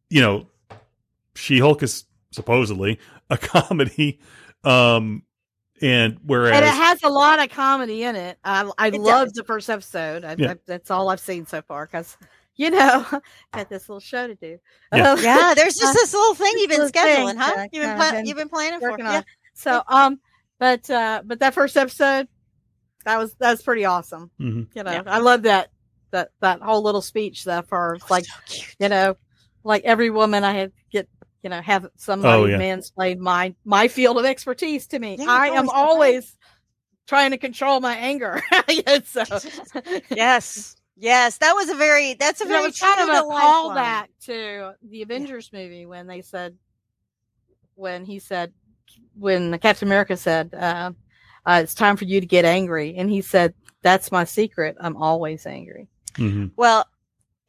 you know she-hulk is supposedly a (laughs) comedy um and whereas and it has a lot of comedy in it. I I It loved does. the first episode. I, Yeah. I- that's all I've seen so far because you know (laughs) got this little show to do. Yeah. Um, Yeah, there's just (laughs) this little thing you've been Little thing, scheduling, huh? You've been yeah, been you've been planning for. working Yeah. on. So um, but uh, but that first episode, that was that was pretty awesome. Mhm. You know, Yeah. I love that that that whole little speech stuff for like So you know, like every woman I had get, you know, have somebody Oh, yeah. mansplain my my field of expertise to me. Yeah, I am always always trying to control my anger. (laughs) So (laughs) Yes. Yes. That was a very. That's a very was kind of true a to life callback to the Avengers movie when they said when he said when Captain America said uh, uh, it's time for you to get angry, and he said that's my secret. I'm always angry. Mhm. Well,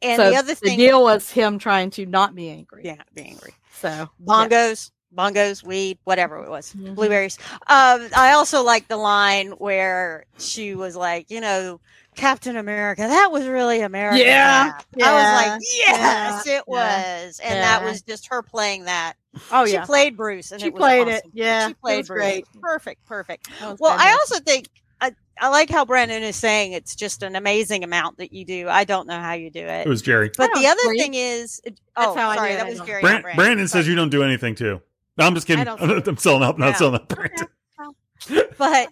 and so the other thing. the deal was him trying to not be angry. Yeah, be angry. So bongos, bongos, weed, whatever it was, Mhm. blueberries. Um, I also like the line where she was like, you know, Captain America, that was really America. Yeah, I was like, yes, yeah, it was, and yeah. that was just her playing that. Oh she yeah, She played Bruce, and She it was played it, yeah, she it played was Bruce. great. Perfect, perfect. Well, I also think. I, I like how Brandon is saying it's just an amazing amount that you do. I don't know how you do it. it was jerry But the other sleep. thing is, That's oh, how sorry, do that was Jerry. Bran- not Brandon. brandon says you don't do anything too no i'm just kidding I don't (laughs) I'm, selling up not Yeah. selling up brandon (laughs) (laughs) but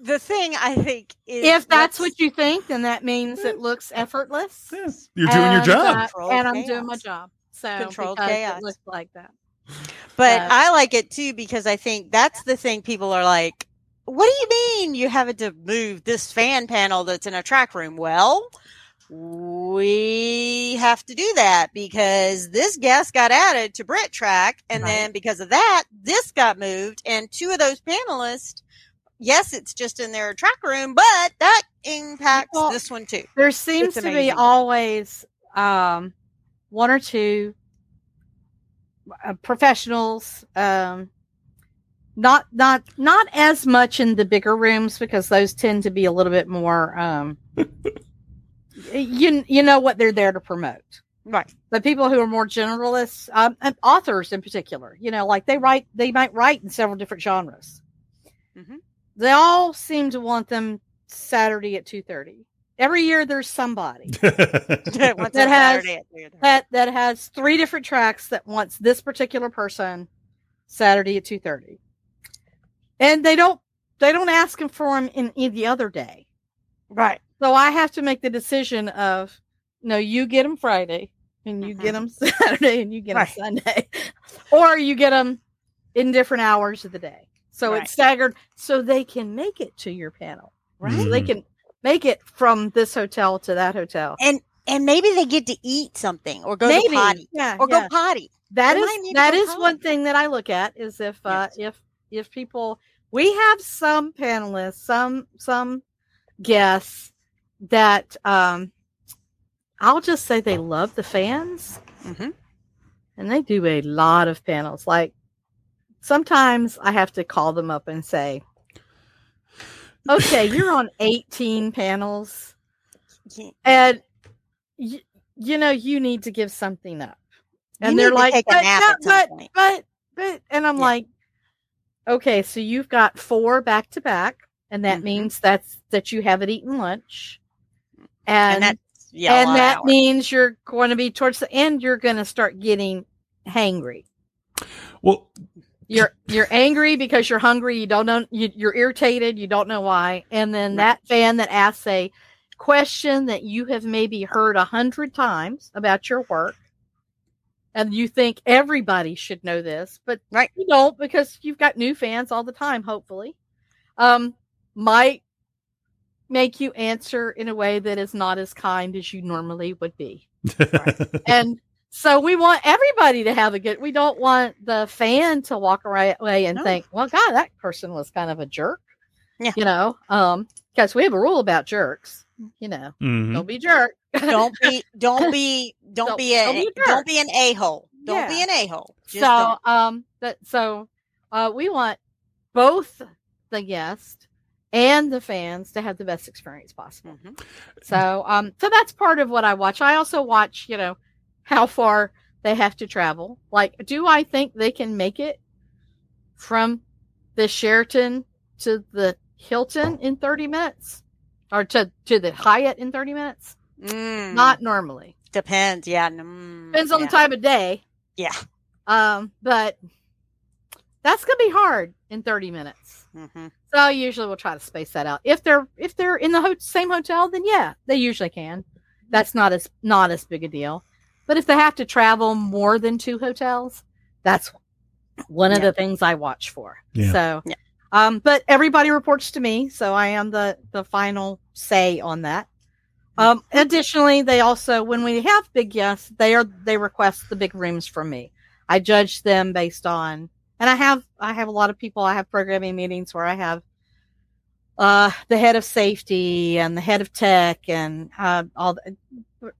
the thing I think is if that's what you think, then that means it looks effortless. Yeah, you're doing your job uh, and I'm chaos. doing my job. So Controlled because chaos. it looks like that. but uh, I like it too because I think that's the thing people are like, what do you mean you haven't to move this fan panel that's in a track room? Well, we have to do that because this guest got added to Brit Track, and Right. then because of that, this got moved, and two of those panelists. Yes, it's just in their track room, but that impacts Well, this one too. There seems to be always um, one or two uh, professionals. Um, not not not as much in the bigger rooms because those tend to be a little bit more. Um, (laughs) you you know what they're there to promote. Right. the people who are more generalists, um, and authors in particular, you know, like they write, they might write in several different genres. Mhm. They all seem to want them Saturday at two thirty. Every year, there's somebody (laughs) That (laughs) has- Saturday at noon. that that has three different tracks that wants this particular person Saturday at two thirty, and they don't they don't ask him for him in any other day. Right. So I have to make the decision of no, you get them Friday and you get them (laughs) Saturday and you get them Mm-hmm. Sunday, or you get them in different hours of the day. So Right. it's staggered so they can make it to your panel. Right. So they can make it from this hotel to that hotel. And and maybe they get to eat something or go Maybe, to potty yeah, or yeah. go potty. That They is might need to that go is one thing that I look at is if uh if if people we have some panelists, some some guests that um I'll just say they love the fans Mm-hmm. and they do a lot of panels. Like sometimes I have to call them up and say, "Okay, you're on (laughs) 18 panels and y- you know you need to give something up." And need they're like, "But, no, but, but, but," and I'm Yeah. like, "Okay, so you've got four back to back, and that Mhm. means that's that you haven't eaten lunch, And and that's yeah, and that hours. means you're going to be towards the end. You're going to start getting hangry. Well, You're you're angry because you're hungry. You don't know. You, you're irritated. You don't know why. And then Right. that fan that asks a question that you have maybe heard a hundred times about your work, and you think everybody should know this, but Right. you don't because you've got new fans all the time. Hopefully, um, might make you answer in a way that is not as kind as you normally would be (laughs) and so we want everybody to have a good we don't want the fan to walk away and No. think well god that person was kind of a jerk Yeah. you know um because we have a rule about jerks you know Mhm. don't be jerk don't be don't be (laughs) don't, Don't- be a don't be a jerk. don't be an a hole. Don't be an a hole. so um that so uh we want both the guest and the fans to have the best experience possible So um so that's part of what I watch. I also watch, you know, how far they have to travel. Like do I think they can make it from the Sheraton to the Hilton in 30 minutes or to to the Hyatt in 30 minutes? Mm, Not normally. depends. Yeah, mm, Depends on yeah. the time of day. Yeah. Um but that's going to be hard in 30 minutes. Mhm. So I usually will try to space that out. If they're if they're in the ho- same hotel, then yeah, they usually can. That's not as not as big a deal. But if they have to travel more than two hotels, that's one of Yeah. the things I watch for. Yeah. So, Yeah. um, but everybody reports to me, so I am the the final say on that. Um, additionally, they also when we have big guests, they are they request the big rooms from me. I judge them based on and I have I have a lot of people. I have programming meetings where I have uh, the head of safety and the head of tech and uh, all the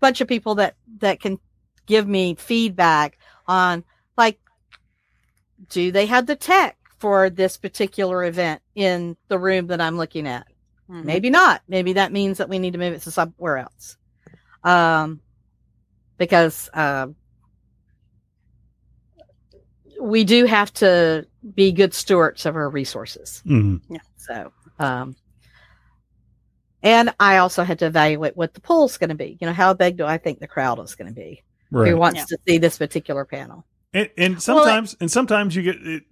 bunch of people that that can give me feedback on like do they have the tech for this particular event in the room that I'm looking at? Mhm. Maybe not. Maybe that means that we need to move it to somewhere else. Um, because um, we do have to be good stewards of our resources. Mhm. So, um, and I also had to evaluate what the poll's going to be. You know, how big do I think the crowd is going to be? Right. Who wants Yeah. to see this particular panel? And, and sometimes, and sometimes you get it,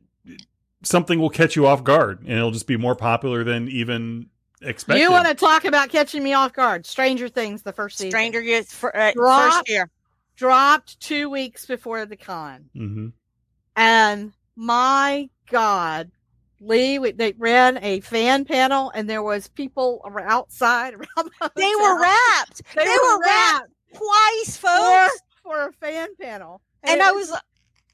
something will catch you off guard, and it'll just be more popular than even expected. You want to talk about catching me off guard? Stranger Things, the first season, Stranger gets for, uh, first year. dropped two weeks before the con. hmm And my God, Lee, we, they ran a fan panel, and there was people ar- outside (laughs) around. The They hotel. were wrapped. They, They, were were wrapped twice, for, folks. for a fan panel, And it I was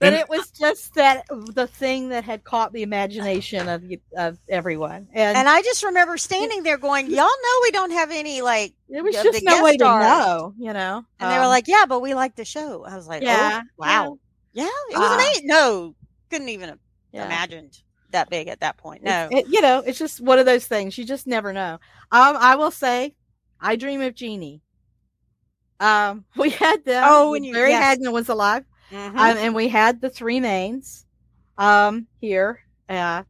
but And- it was just that the thing that had caught the imagination of of everyone, and, and I just remember standing there going, "Y'all know we don't have any like." it was just no way stars. to know, you know. And they were Um, like, "Yeah, but we like the show." I was like, "Yeah, "Oh, wow, yeah, it was Ah. amazing." No, couldn't even have yeah. imagined that big at that point. No, It's- it- you know, it's just one of those things. You just never know. Um, I will say, I dream of Jeannie. Um, (laughs) we had them. Oh, when you- Larry yes. Hagman was alive, Mhm. um, and we had the three mains, um, here. Uh,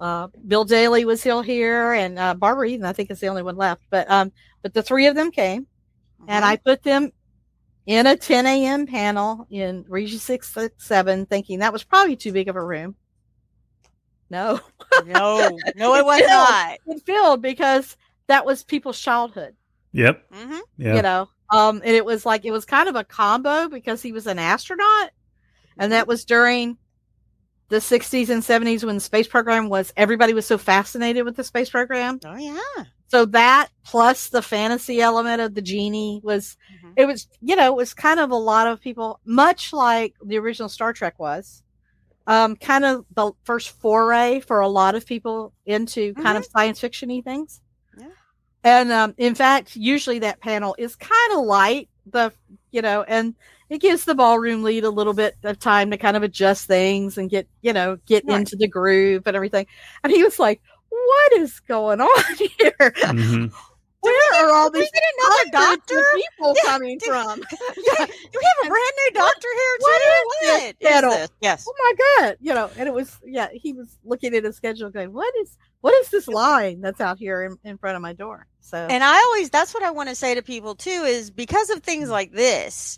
uh, Bill Daily was still here, and uh, Barbara Eden, I think, is the only one left. But um, but the three of them came, and Mhm. I put them in a 10 a.m. panel in Regency six six seven, thinking that was probably too big of a room. No, no, (laughs) no, it was Bill. not. it filled because that was people's childhood, Yep. hmm Yeah. you know. Um, and it was like it was kind of a combo because he was an astronaut, and that was during the 60s and 70s when the space program was everybody was so fascinated with the space program. Oh yeah. So that plus the fantasy element of the genie was Mhm. it was you know it was kind of a lot of people much like the original Star Trek was. Um, kind of the first foray for a lot of people into kind of science fictiony things. Yeah. And um, in fact, usually that panel is kind of light, the you know, and it gives the ballroom lead a little bit of time to kind of adjust things and get you know get Right. into the groove and everything. And he was like, "What is going (laughs) on here? Mhm. Where are all Did we these get another doctor? people Yeah, coming do- from?" (laughs) Do we have a brand new doctor here too? is this What is panel? this? Yes. oh my god you know and it was yeah he was looking at his schedule going what is what is this line that's out here in, in front of my door so And I always that's what I want to say to people too is because of things like this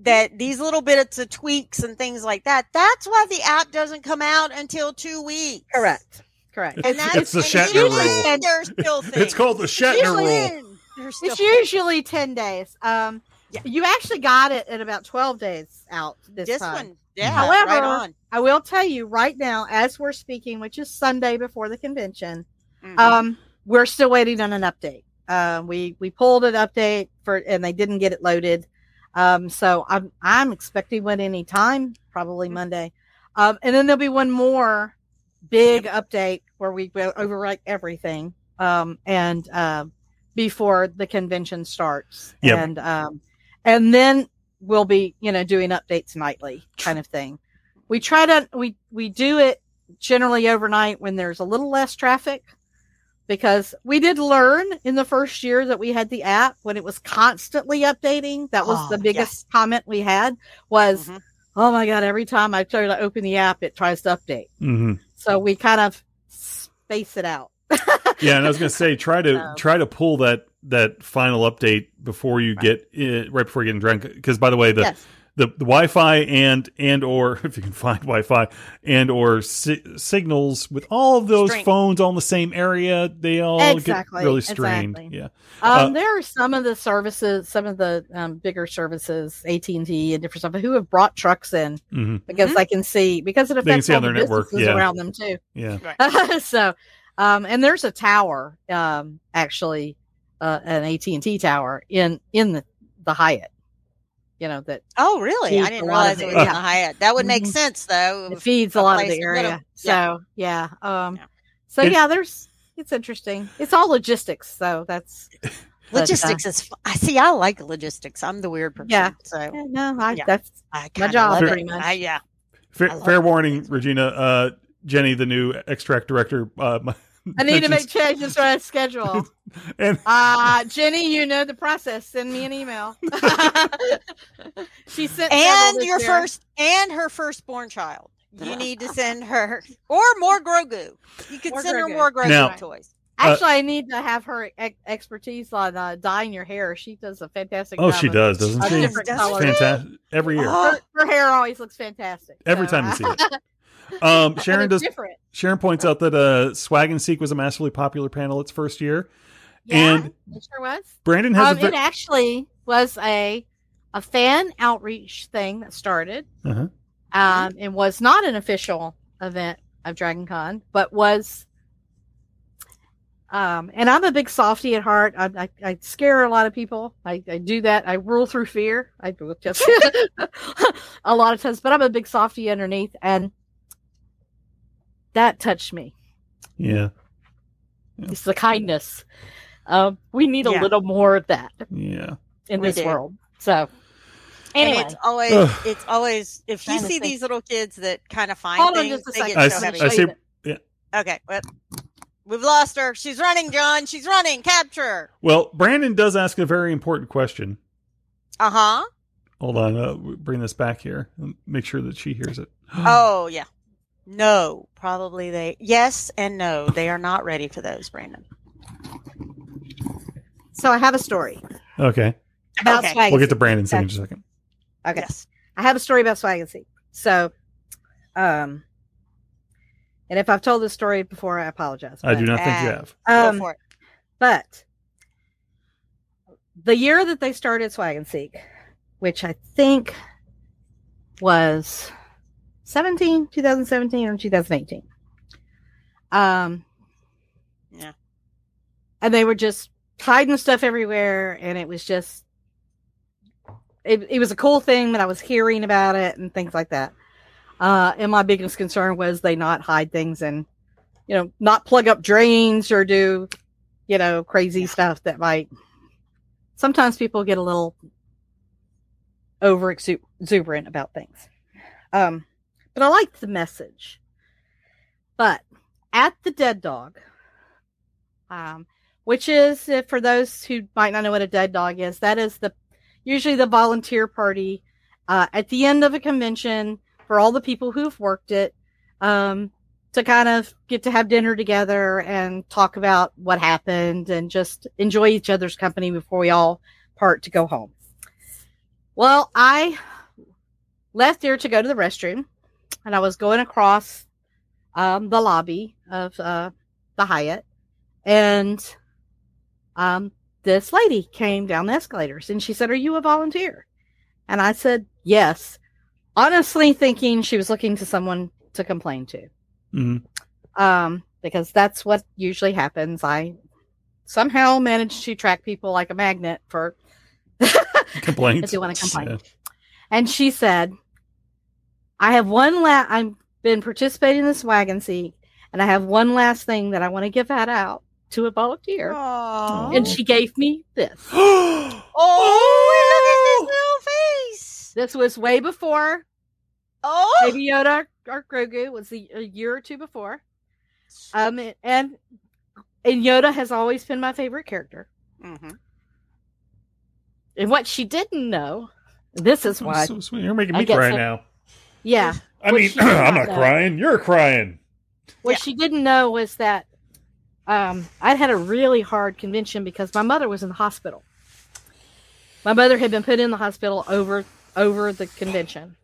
that these little bits of tweaks and things like that that's why the app doesn't come out until 2 weeks. correct correct And that's it's the and Shatner rule. then There's still things. (laughs) It's called the Shatner usually rule. Then there's still it's usually 10 days um Yeah. you actually got it at about 12 days out this, this time one. Yeah. However, right on. i will tell you right now as we're speaking which is sunday before the convention Mhm. um we're still waiting on an update um we we pulled an update for and they didn't get it loaded um so i'm i'm expecting one any time probably monday um and then there'll be one more big update where we will overwrite everything um and um before the convention starts Yep. and um and then we'll be you know doing updates nightly kind of thing. We try to we we do it generally overnight when there's a little less traffic because we did learn in the first year that we had the app when it was constantly updating. That was Oh, the biggest comment we had was Mhm. oh my god every time i try to open the app it tries to update. Mhm. so we kind of space it out. Yeah, and I was going (laughs) to say try to So- try to pull that that final update before you get uh, right before you get in drunk. Because by the way, the, yes the the Wi-Fi and and or (laughs) if you can find Wi-Fi and or si- signals with all of those String. phones all in the same area, they all Exactly, get really strained. exactly. Yeah, Um, Uh, there are some of the services, some of the um, bigger services, AT and T and different stuff, who have brought trucks in hmm because Mhm. they can see because it affects see all the their network, businesses yeah. around them too. yeah. (laughs) so, um, and there's a tower, um, actually, uh, an AT and T tower in in the the Hyatt. You know that Oh, really? I didn't realize of it the was in the. Hyatt. That would make (laughs) sense, though. it feeds a a lot of the to put 'em. area. Yeah. So yeah, um, Yeah. so It- yeah, there's it's interesting. It's all logistics, so that's (laughs) but, uh, Logistics is. I see. I like logistics. I'm the weird person. Yeah. So yeah, no, I Yeah. that's I My job, love it. pretty much. I, yeah. Fair, fair warning, Regina. Uh, Jenny, the new X-Track director. Uh, (laughs) my- I need to make changes to my schedule. (laughs) and Uh Jenny, you know the process. Send me an email. (laughs) she sent And this your year. first and her firstborn child. You need to send her or more Grogu. You could More send her more Grogu Now- toys. Actually, I need to have her ex- expertise on uh, dyeing your hair. She does a fantastic. oh, job she doesn't, doesn't she? different Does colors. Fantastic every year. Oh, Her, her hair always looks fantastic. Every so, time you see uh, it. (laughs) Um, (laughs) Sharon does. different. Sharon points out that uh, Swag and Seek was a massively popular panel its first year, Yeah, and it sure was. Brandon has Um, it actually was a a fan outreach thing that started, Uh-huh. um, and was not an official event of Dragon Con, but was. Um, and I'm a big softy at heart. I, I, I scare a lot of people. I, I do that. I rule through fear. I do (laughs) just a lot of times, but I'm a big softy underneath, and that touched me. yeah, It's the kindness. Um, we need a Yeah. little more of that yeah. in We this do. world. So, And anyway, it's always Ugh. it's always if you see these little kids that kind of find hold on things, just a they second. get I so see- heavy. I see- it. Okay, well, we've lost her. She's running, John. She's running. Capture her. Well, Brandon does ask a very important question. Uh huh. Hold on, uh, bring this back here. and Make sure that she hears it. (gasps) Oh yeah. No, probably they. Yes and no, they are not ready for those, Brandon. So I have a story okay, about Okay. swag. we'll get to Seek. Brandon's thing in just a second. Okay, Yes. I have a story about swag and seek. So, um, and if I've told this story before, I apologize. I do not think you have. Go Um, for it. but the year that they started swag and seek, which I think was 2017, 2017, or 2018. Um, Yeah. and they were just hiding stuff everywhere, and it was just it, it was a cool thing that I was hearing about it and things like that. Uh, and my biggest concern was they not hide things and you know not plug up drains or do you know crazy stuff that might. Sometimes people get a little over exuberant about things. Um, but I liked the message. But at the Dead Dog, um, which is uh, for those who might not know what a dead dog is, that is the usually the volunteer party uh, at the end of a convention for all the people who've worked it um, to kind of get to have dinner together and talk about what happened and just enjoy each other's company before we all part to go home. Well, I left there to go to the restroom and I was going across um, the lobby of uh, the Hyatt and um, this lady came down the escalators and she said, Are you a volunteer? And I said, Yes. Honestly, thinking she was looking to someone to complain to. Mhm. Um, because that's what usually happens. I somehow managed to track people like a magnet for Complaints. (laughs) if you want to complain. Yeah. And she said, I have one last, I've been participating in this swag and seek, and I have one last thing that I want to give that out to a volunteer. Aww. And she gave me this. (gasps) Oh, look at this little face. This was way before Oh, Baby Yoda or Grogu was the, a year or two before. Um, and and Yoda has always been my favorite character. hmm And what she didn't know, this is Oh, why, so sweet. You're making me cry so- now. Yeah, I mean, (clears throat) I'm not not know. crying. You're crying. What Yeah. she didn't know was that um, I'd had a really hard convention because my mother was in the hospital. My mother had been put in the hospital over over the convention.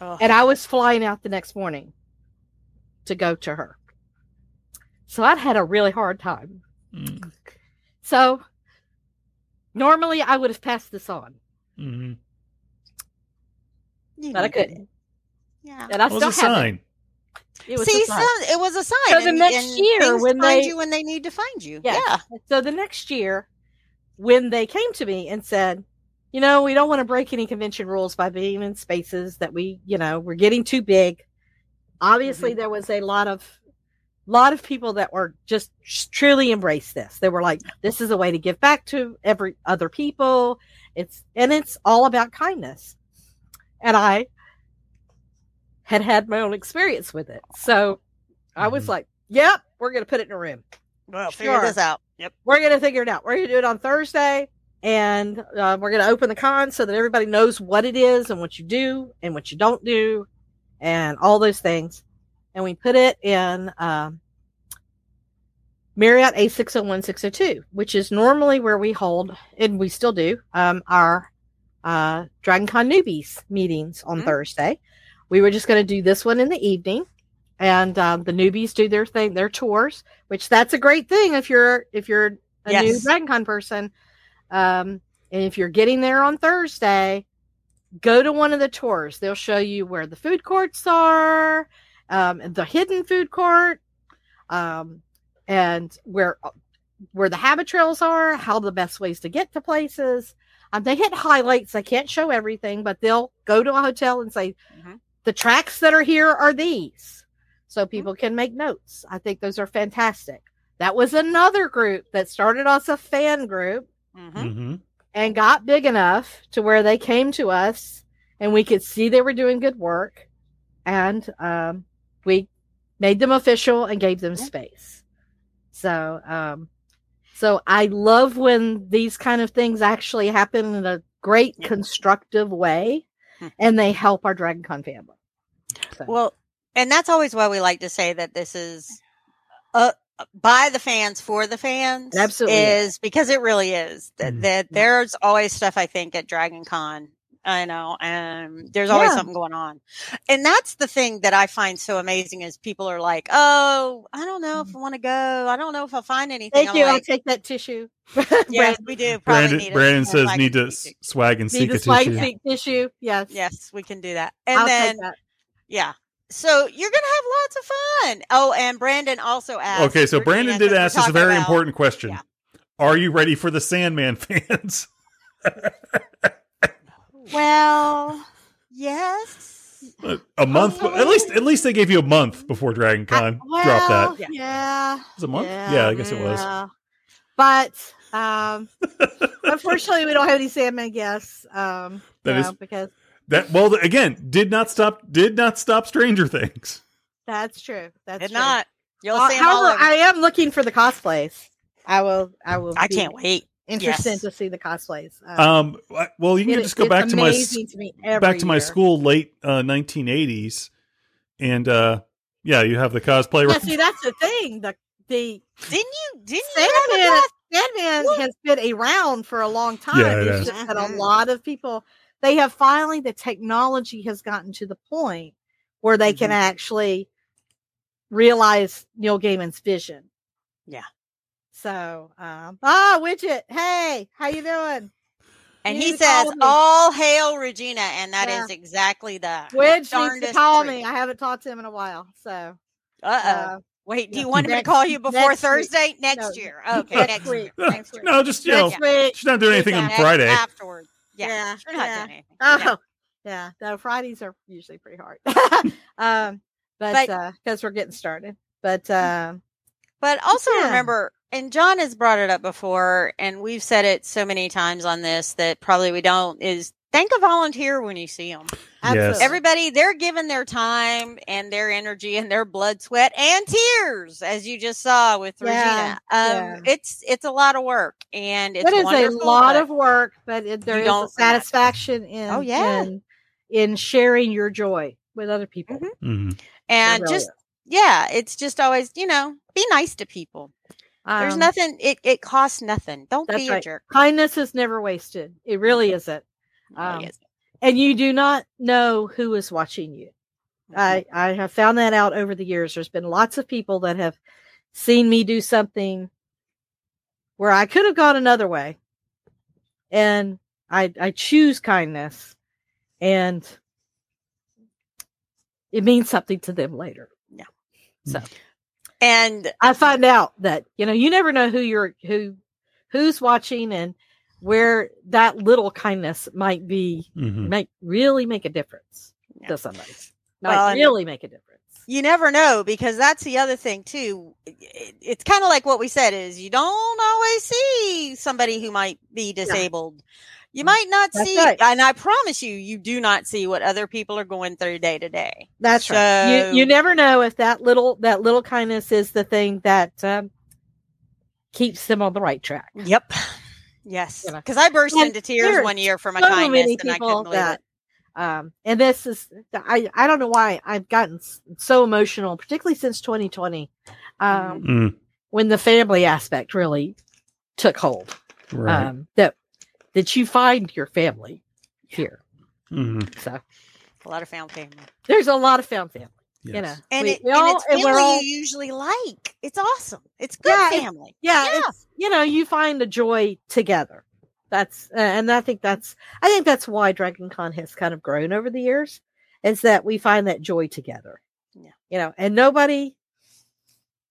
Oh. and I was flying out the next morning to go to her. So I'd had a really hard time. Mm. So normally I would have passed this on, Mhm. But I couldn't, it. Yeah. and I What still was a have sign? it. It was See, a sign. so it was a sign. So the and- next and year things when find you when they need to find you. Yes. Yeah. So the next year, when they came to me and said, you know, we don't want to break any convention rules by being in spaces that we, you know, we're getting too big. Obviously, Mm-hmm. there was a lot of, lot of people that were just truly embrace this. They were like, this is a way to give back to every other people. It's, and it's all about kindness. And I had had my own experience with it. So I was Mhm. like, yep, we're going to put it in a room Well, figure this out. Yep. we're gonna figure it out. We're gonna do it on Thursday, and uh, we're gonna open the con so that everybody knows what it is and what you do and what you don't do, and all those things. And we put it in um, Marriott A six hundred one six hundred two, which is normally where we hold, and we still do, um, our uh, Dragon Con newbies meetings on Mhm. Thursday. We were just going to do this one in the evening, and um, the newbies do their thing, their tours, which that's a great thing if you're if you're a new Yes. Dragon Con person. Um, and if you're getting there on Thursday, go to one of the tours. They'll show you where the food courts are, um, the hidden food court, um, and where where the habit trails are, how the best ways to get to places. Um, they hit highlights. They can't show everything, but they'll go to a hotel and say, Mhm. The tracks that are here are these. So people can make notes. I think those are fantastic. That was another group that started as a fan group hmm Mhm. and got big enough to where they came to us and we could see they were doing good work. And um, we made them official and gave them space. So, um, so I love when these kind of things actually happen in a great Yeah. constructive way. (laughs) and they help our Dragon Con family. So, Well, and that's always why we like to say that this is uh by the fans for the fans. Absolutely. is because it really is that, Mm. that there's always stuff I think at Dragon Con. I know, and there's always Yeah. something going on, and that's the thing that I find so amazing is people are like, "Oh, I don't know if mm-hmm. I want to go. I don't know if I'll find anything." thank I'm you. I'll take that tissue. (laughs) yes, we do. Probably Brandon, need a- Brandon a says need to tissue. swag and Need seek the a swag tissue. seat tissue. Yes. Yes, we can do that. And I'll then that. Yeah. So you're gonna have lots of fun. Oh, and Brandon also asked. Okay, so Brandon did ask us a very about- important question. yeah. Are you ready for the Sandman (laughs) fans? (laughs) Well, yes. a month, at least at least they gave you a month before Dragon Con well, dropped that. Yeah. yeah. Was a month? Yeah, I guess it was. But um, unfortunately, we don't have any Sandman guests. Um, That you know, because That well again did not stop did not stop Stranger Things. that's true. That's Did true. not. You'll Uh, see 'em all however. I am looking for the cosplays. I will. I will. I be can't wait. Interested Yes. to see the cosplays. Uh, Um, well, you can it- just go back to my to me every back to my year. school late uh, 1980s, and uh, yeah, you have the cosplay. Yeah, right- see, that's the thing. The the Didn't you? Didn't you? have a Sandman, cos- Sandman has been around for a long time. Yeah, it it's has. just that a Mhm. lot of people they have finally the technology has gotten to the point where they can Mhm. actually realize Neil Gaiman's vision. Yeah. So, um, ah, widget, hey, how you doing? And You he says, "All hail Regina," and that is Yeah. exactly the Widge needs to call truth. me. I haven't talked to him in a while, so Uh uh, oh. Wait, do you want him to call you before next week. Thursday next No, year? Okay, next next week. (laughs) week. No, Next week. no, just you know, week. she's not doing anything on Friday. afterwards. Yeah, Yeah, we're not yeah. doing anything. Oh, yeah. No, Fridays are usually pretty hard. (laughs) um, but But- uh, because we're getting started. But um, But also Yeah. remember, and John has brought it up before, and we've said it so many times on this that probably we don't is thank a volunteer when you see them. absolutely. Everybody, they're giving their time and their energy and their blood, sweat, and tears, as you just saw with Yeah, Regina. Um, It's it's a lot of work, and it's it is a lot but- of work, but it, there You is a satisfaction in Oh, yeah. in, in sharing your joy with other people. Mhm. Mhm. And really just is. yeah, it's just always you know be nice to people. There's Um, nothing. It it costs nothing. Don't be a right. jerk. kindness is never wasted. It really isn't. It really Um, isn't. and you do not know who is watching you. I, I have found that out over the years. There's been lots of people that have seen me do something where I could have gone another way. And I I choose kindness and it means something to them later. Yeah. So and I find out that, you know, you never know who you're who who's watching and where that little kindness might be Mhm. might really make a difference Yeah. to somebody. Might Well, really make a difference. you never know because that's the other thing too it's kind of like what we said is you don't always see somebody who might be disabled you might not That's see right. and i promise you you do not see what other people are going through day to day That's right. You you never know if that little that little kindness is the thing that um, keeps them on the right track. yep yes You know. because i burst And into tears one year for my so kindness and i couldn't believe that- it Um, and this is I I don't know why I've gotten so emotional, particularly since 2020, um, Mm, when the family aspect really took hold. right. Um, that that you find your family here. Mhm. So a lot of found family there's a lot of found family. Yes. You know, and, We- it, we and all- it's and family we're all- you usually like it's awesome it's good Yeah, it- family yeah, Yeah. you know you find the joy together that's uh, and i think that's i think that's why dragon con has kind of grown over the years is that we find that joy together Yeah. you know and nobody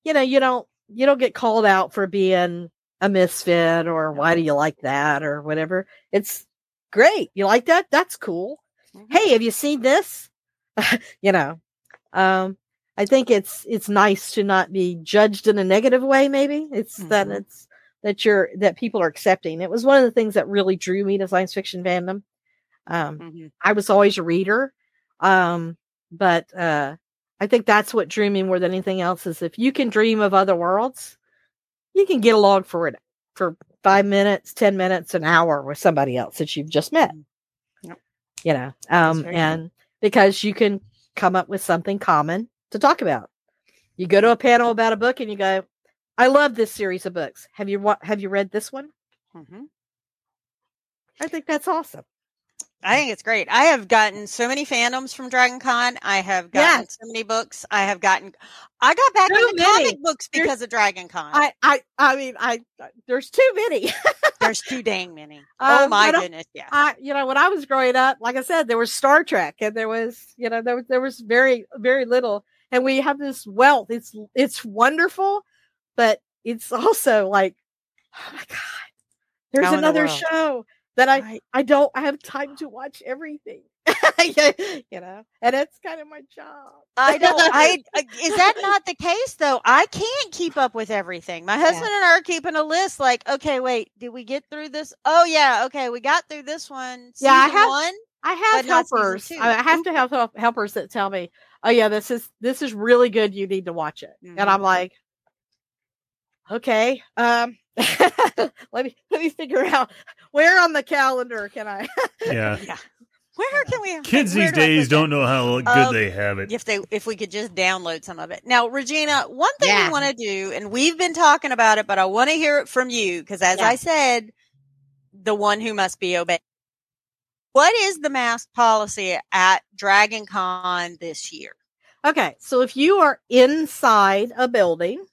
you know you don't you don't get called out for being a misfit or why do you like that or whatever. It's great. You like that? That's cool. Mhm. hey have you seen this? (laughs) You know um i think it's it's nice to not be judged in a negative way maybe. It's that Mhm. it's that you're that people are accepting. It was one of the things that really drew me to science fiction fandom. Um Mhm. i was always a reader um but uh i think that's what drew me more than anything else is if you can dream of other worlds you can get along for it for five minutes ten minutes an hour with somebody else that you've just met. Yep. you know um and because you can come up with something common to talk about. You go to a panel about a book and you go i love this series of books. Have you wa- have you read this one? Mhm. i think that's awesome I think it's great. I have gotten so many fandoms from Dragon Con. I have gotten Yes. so many books. I have gotten. I got back Too into many. comic books There's- because of Dragon Con. I, I, I mean, I there's too many. (laughs) There's too dang many. oh Um, my goodness, yeah. I, you know, when I was growing up, like I said, there was Star Trek, and there was, you know, there was there was very very little, and we have this wealth. It's it's wonderful, but it's also like, (sighs) oh my god, there's How in the another show that I Right. I don't have time to watch everything. (laughs) you know, and it's kind of my job. I don't. (laughs) I is that not the case though? I can't keep up with everything. My husband and I are keeping a list. Like, okay, wait, did we get through this? Oh yeah, okay, we got through this one. Yeah, I have- one. I have helpers. I I have to have help- helpers that tell me, "Oh yeah, this is this is really good. You need to watch it." And I'm like, "Okay, um, let me let me figure out where on the calendar can I." Yeah. (laughs) Where can we? Kids where these do days don't know how good Um, they have it. if they if we could just download some of it. Now, Regina, one thing Yeah. we want to do, and we've been talking about it, but I want to hear it from you because, as Yeah. I said, the one who must be obeyed. What is the mask policy at Dragon Con this year? okay, so if you are inside a building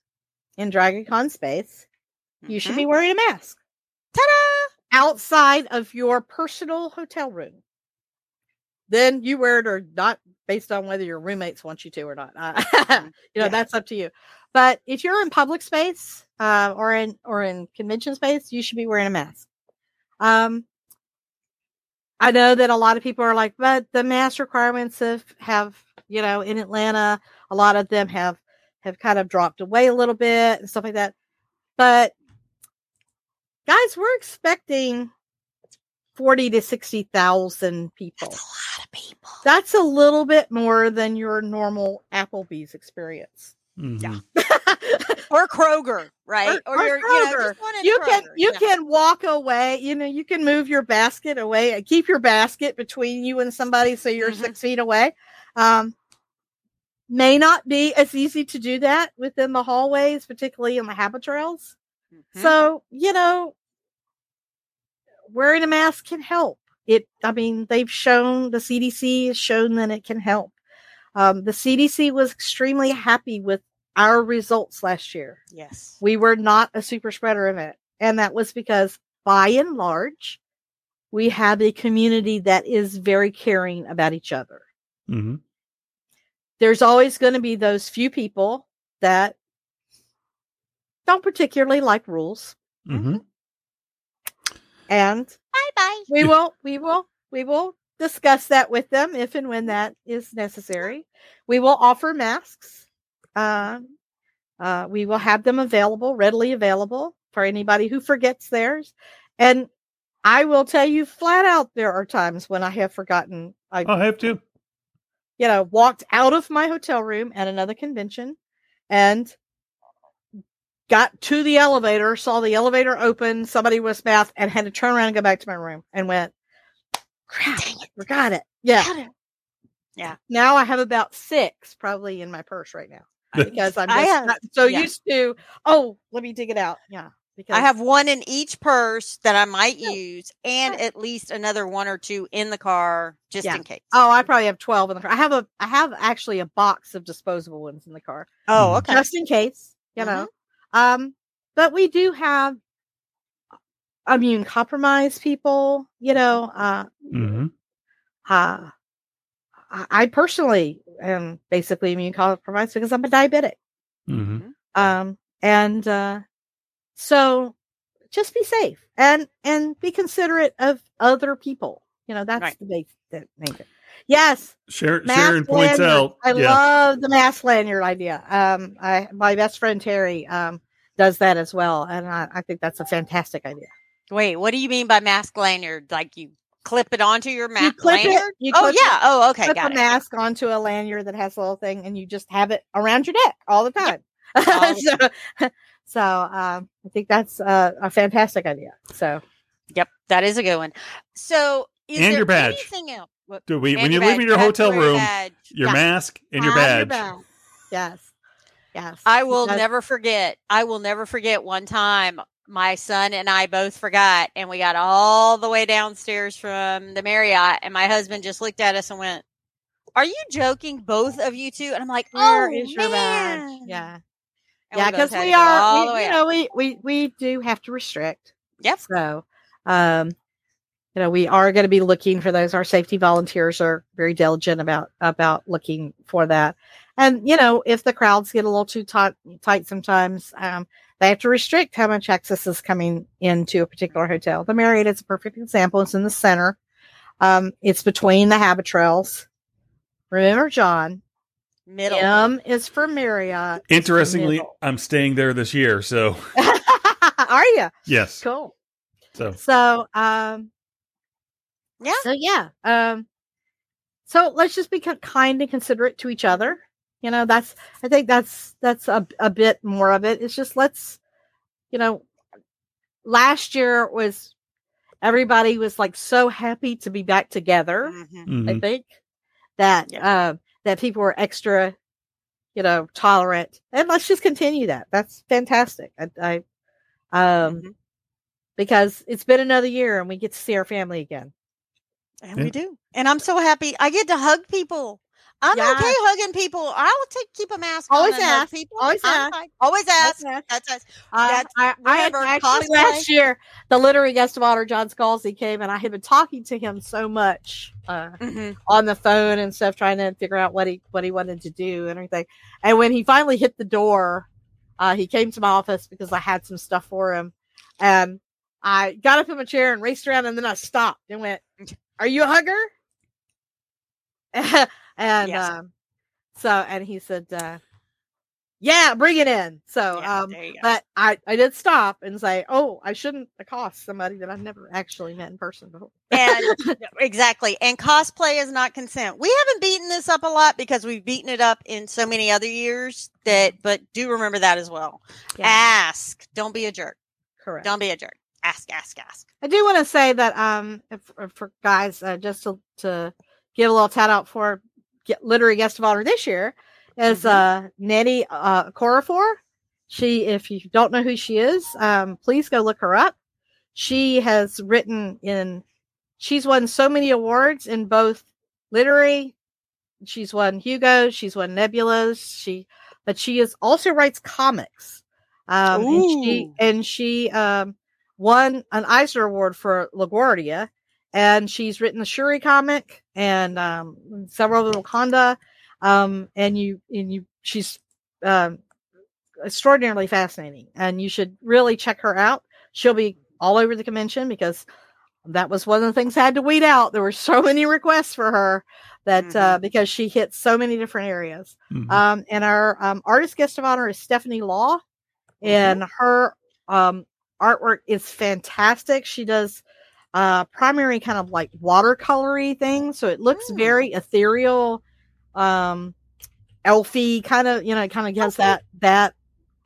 in Dragon Con space, you should Mhm. be wearing a mask. Ta-da! outside of your personal hotel room. Then you wear it or not based on whether your roommates want you to or not. Uh, (laughs) you know, Yeah. that's up to you. But if you're in public space uh, or in or in convention space, you should be wearing a mask. Um, I know that a lot of people are like, but the mask requirements have, have you know in Atlanta, a lot of them have have kind of dropped away a little bit and stuff like that. But guys, we're expecting forty to sixty thousand people. That's a lot of people. That's a little bit more than your normal Applebee's experience. Mhm. (laughs) Or Kroger, right? Or- or your, you know, Kroger. just one in you can you Yeah. can walk away. You know, you can move your basket away and keep your basket between you and somebody so you're Mhm. six feet away. Um, may not be as easy to do that within the hallways, particularly in the habit trails. Mhm. So, you know, wearing a mask can help. It, I mean, they've shown, the CDC has shown that it can help. Um, the CDC was extremely happy with our results last year. yes. We were not a super spreader event. And that was because by and large, we have a community that is very caring about each other. Mhm. There's always going to be those few people that don't particularly like rules. Mhm. And Bye bye. we will we will we will discuss that with them if and when that is necessary we will offer masks um uh, we will have them available readily available for anybody who forgets theirs and i will tell you flat out there are times when i have forgotten i I'll have to. you know walked out of my hotel room at another convention and got to the elevator saw the elevator open somebody was masked and had to turn around and go back to my room and went crap forgot it yeah Yeah. now i have about six probably in my purse right now (laughs) because i'm just have- not so yeah. used to oh let me dig it out yeah because I have one in each purse that I might use, and at least another one or two in the car just Yeah. in case. oh i probably have 12 in the car i have a i have actually a box of disposable ones in the car Oh, Mhm. okay. just in case, you know. Um, but we do have immune compromised people, you know. Uh, Mhm. uh, I I personally am basically immune compromised because I'm a diabetic. Mhm. Um, and uh, so just be safe and and be considerate of other people. You know, that's Right. the big the main thing. Yes, Sharon, Sharon points lanyard. out. I yeah. love the mask lanyard idea. Um, I my best friend Terry um does that as well, and I, I think that's a fantastic idea. Wait, what do you mean by mask lanyard? Like you clip it onto your mask clip it- lanyard? you oh clip it- yeah. Oh okay. Put Got the it. mask onto a lanyard that has a little thing, and you just have it around your neck all the time. (laughs) All the so, (laughs) so um, I think that's uh, a fantastic idea. So Yep, that is a good one. So is And there your badge. anything else? What- Do we, when you your leave in your You have to hotel room, badge. your Yeah. mask and your have badge. Yes, yes. I will Because- never forget. I will never forget one time my son and I both forgot, and we got all the way downstairs from the Marriott, and my husband just looked at us and went, "Are you joking, both of you two? And I'm like, Where "Oh is your badge? man. Yeah. And yeah, because had to we are, we, way you up. know, we, we, we do have to restrict. Yep. So, um, you know, we are going to be looking for those. Our safety volunteers are very diligent about about looking for that. And you know, if the crowds get a little too tight, tight sometimes, um, they have to restrict how much access is coming into a particular hotel. The Marriott is a perfect example. It's in the center. Um, it's between the habit trails. Remember, John. middle. M is for Marriott. Interestingly, Middle. I'm staying there this year, so (laughs) are you yes. cool? So So, um, Yeah. So yeah, um, so let's just be kind and considerate to each other. You know, that's I think that's that's a a bit more of it. It's just let's, you know, last year was everybody was like so happy to be back together. Mhm. I mhm. think that Yeah. um that people were extra, you know, tolerant, and let's just continue that. That's fantastic. I, I um Mhm. because it's been another year and we get to see our family again. And Yeah. we do. And I'm so happy. I get to hug people. I'm okay hugging people. I'll take keep a mask Always on ask. people. Always I'm ask. Always ask. That's us. I, That's- I, I had remember actually cosplay? last year the literary guest of honor John Scalzi came and I had been talking to him so much uh, Mhm. on the phone and stuff, trying to figure out what he what he wanted to do and everything. And when he finally hit the door, uh, he came to my office because I had some stuff for him, and I got up in my chair and raced around, and then I stopped and went, "Are you a hugger?" (laughs) and Yes. um, so and he said, uh, "Yeah, bring it in." So Yeah, um, there you go. but I, I did stop and say, "Oh, I shouldn't accost somebody that I've never actually met in person before." and (laughs) exactly. And cosplay is not consent. We haven't beaten this up a lot because we've beaten it up in so many other years that but do remember that as well. Yeah, Ask. Don't be a jerk. correct. Don't be a jerk. Ask, ask, ask. I do want to say that um, if, if for guys, uh, just to, to give a little shout out for get literary guest of honor this year is uh, Nnedi uh, Okorafor. She, if you don't know who she is, um, please go look her up. She has written in, she's won so many awards in both literary. She's won Hugo. She's won Nebulas. She, but she is also writes comics. Um, and she and she um, won an Eisner Award for LaGuardia, and she's written the Shuri comic and um, several of the Wakanda. Um, and you and you, she's um, extraordinarily fascinating, and you should really check her out. She'll be all over the convention because that was one of the things I had to weed out. There were so many requests for her that uh, because she hits so many different areas. Mhm. Um, and our um, artist guest of honor is Stephanie Law, and her um, artwork is fantastic. She does uh, primary kind of like watercolory things, so it looks Mm. very ethereal, um, elfy kind of. You know, it kind of has Okay. that that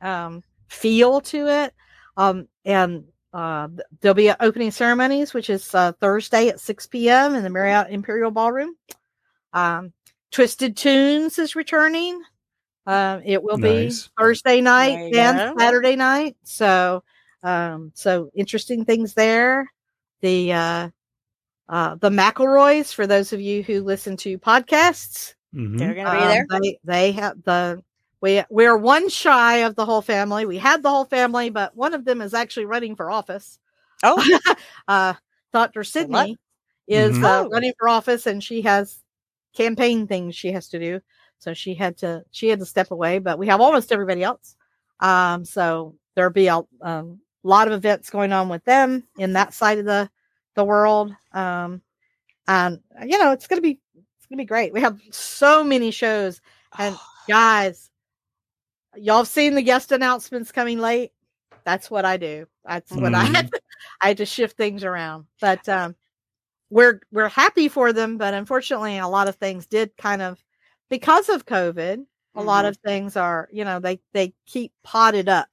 um, feel to it. Um, and uh, there'll be opening ceremonies, which is uh, Thursday at 6 p.m. in the Marriott Imperial Ballroom. Um, Twisted Tunes is returning. Um, it will Nice. be Thursday night and go. Saturday night. So, um, so interesting things there. The uh, uh, the McElroys, for those of you who listen to podcasts, Mhm. They're going to be um, there. They they have the we we're one shy of the whole family. We had the whole family, but one of them is actually running for office. Oh, (laughs) uh, Dr. Sydnee is uh, Oh. running for office, and she has campaign things she has to do. So she had to she had to step away. But we have almost everybody else. Um, so there'll be a um, lot of events going on with them in that side of the the world. Um, and you know it's gonna be it's gonna be great. We have so many shows, and guys, y'all have seen the guest announcements coming late. That's what I do. That's what I had. (laughs) To, I had to shift things around, but um, we're we're happy for them. But unfortunately, a lot of things did kind of because of COVID. A lot Mhm. of things are, you know, they they keep potted up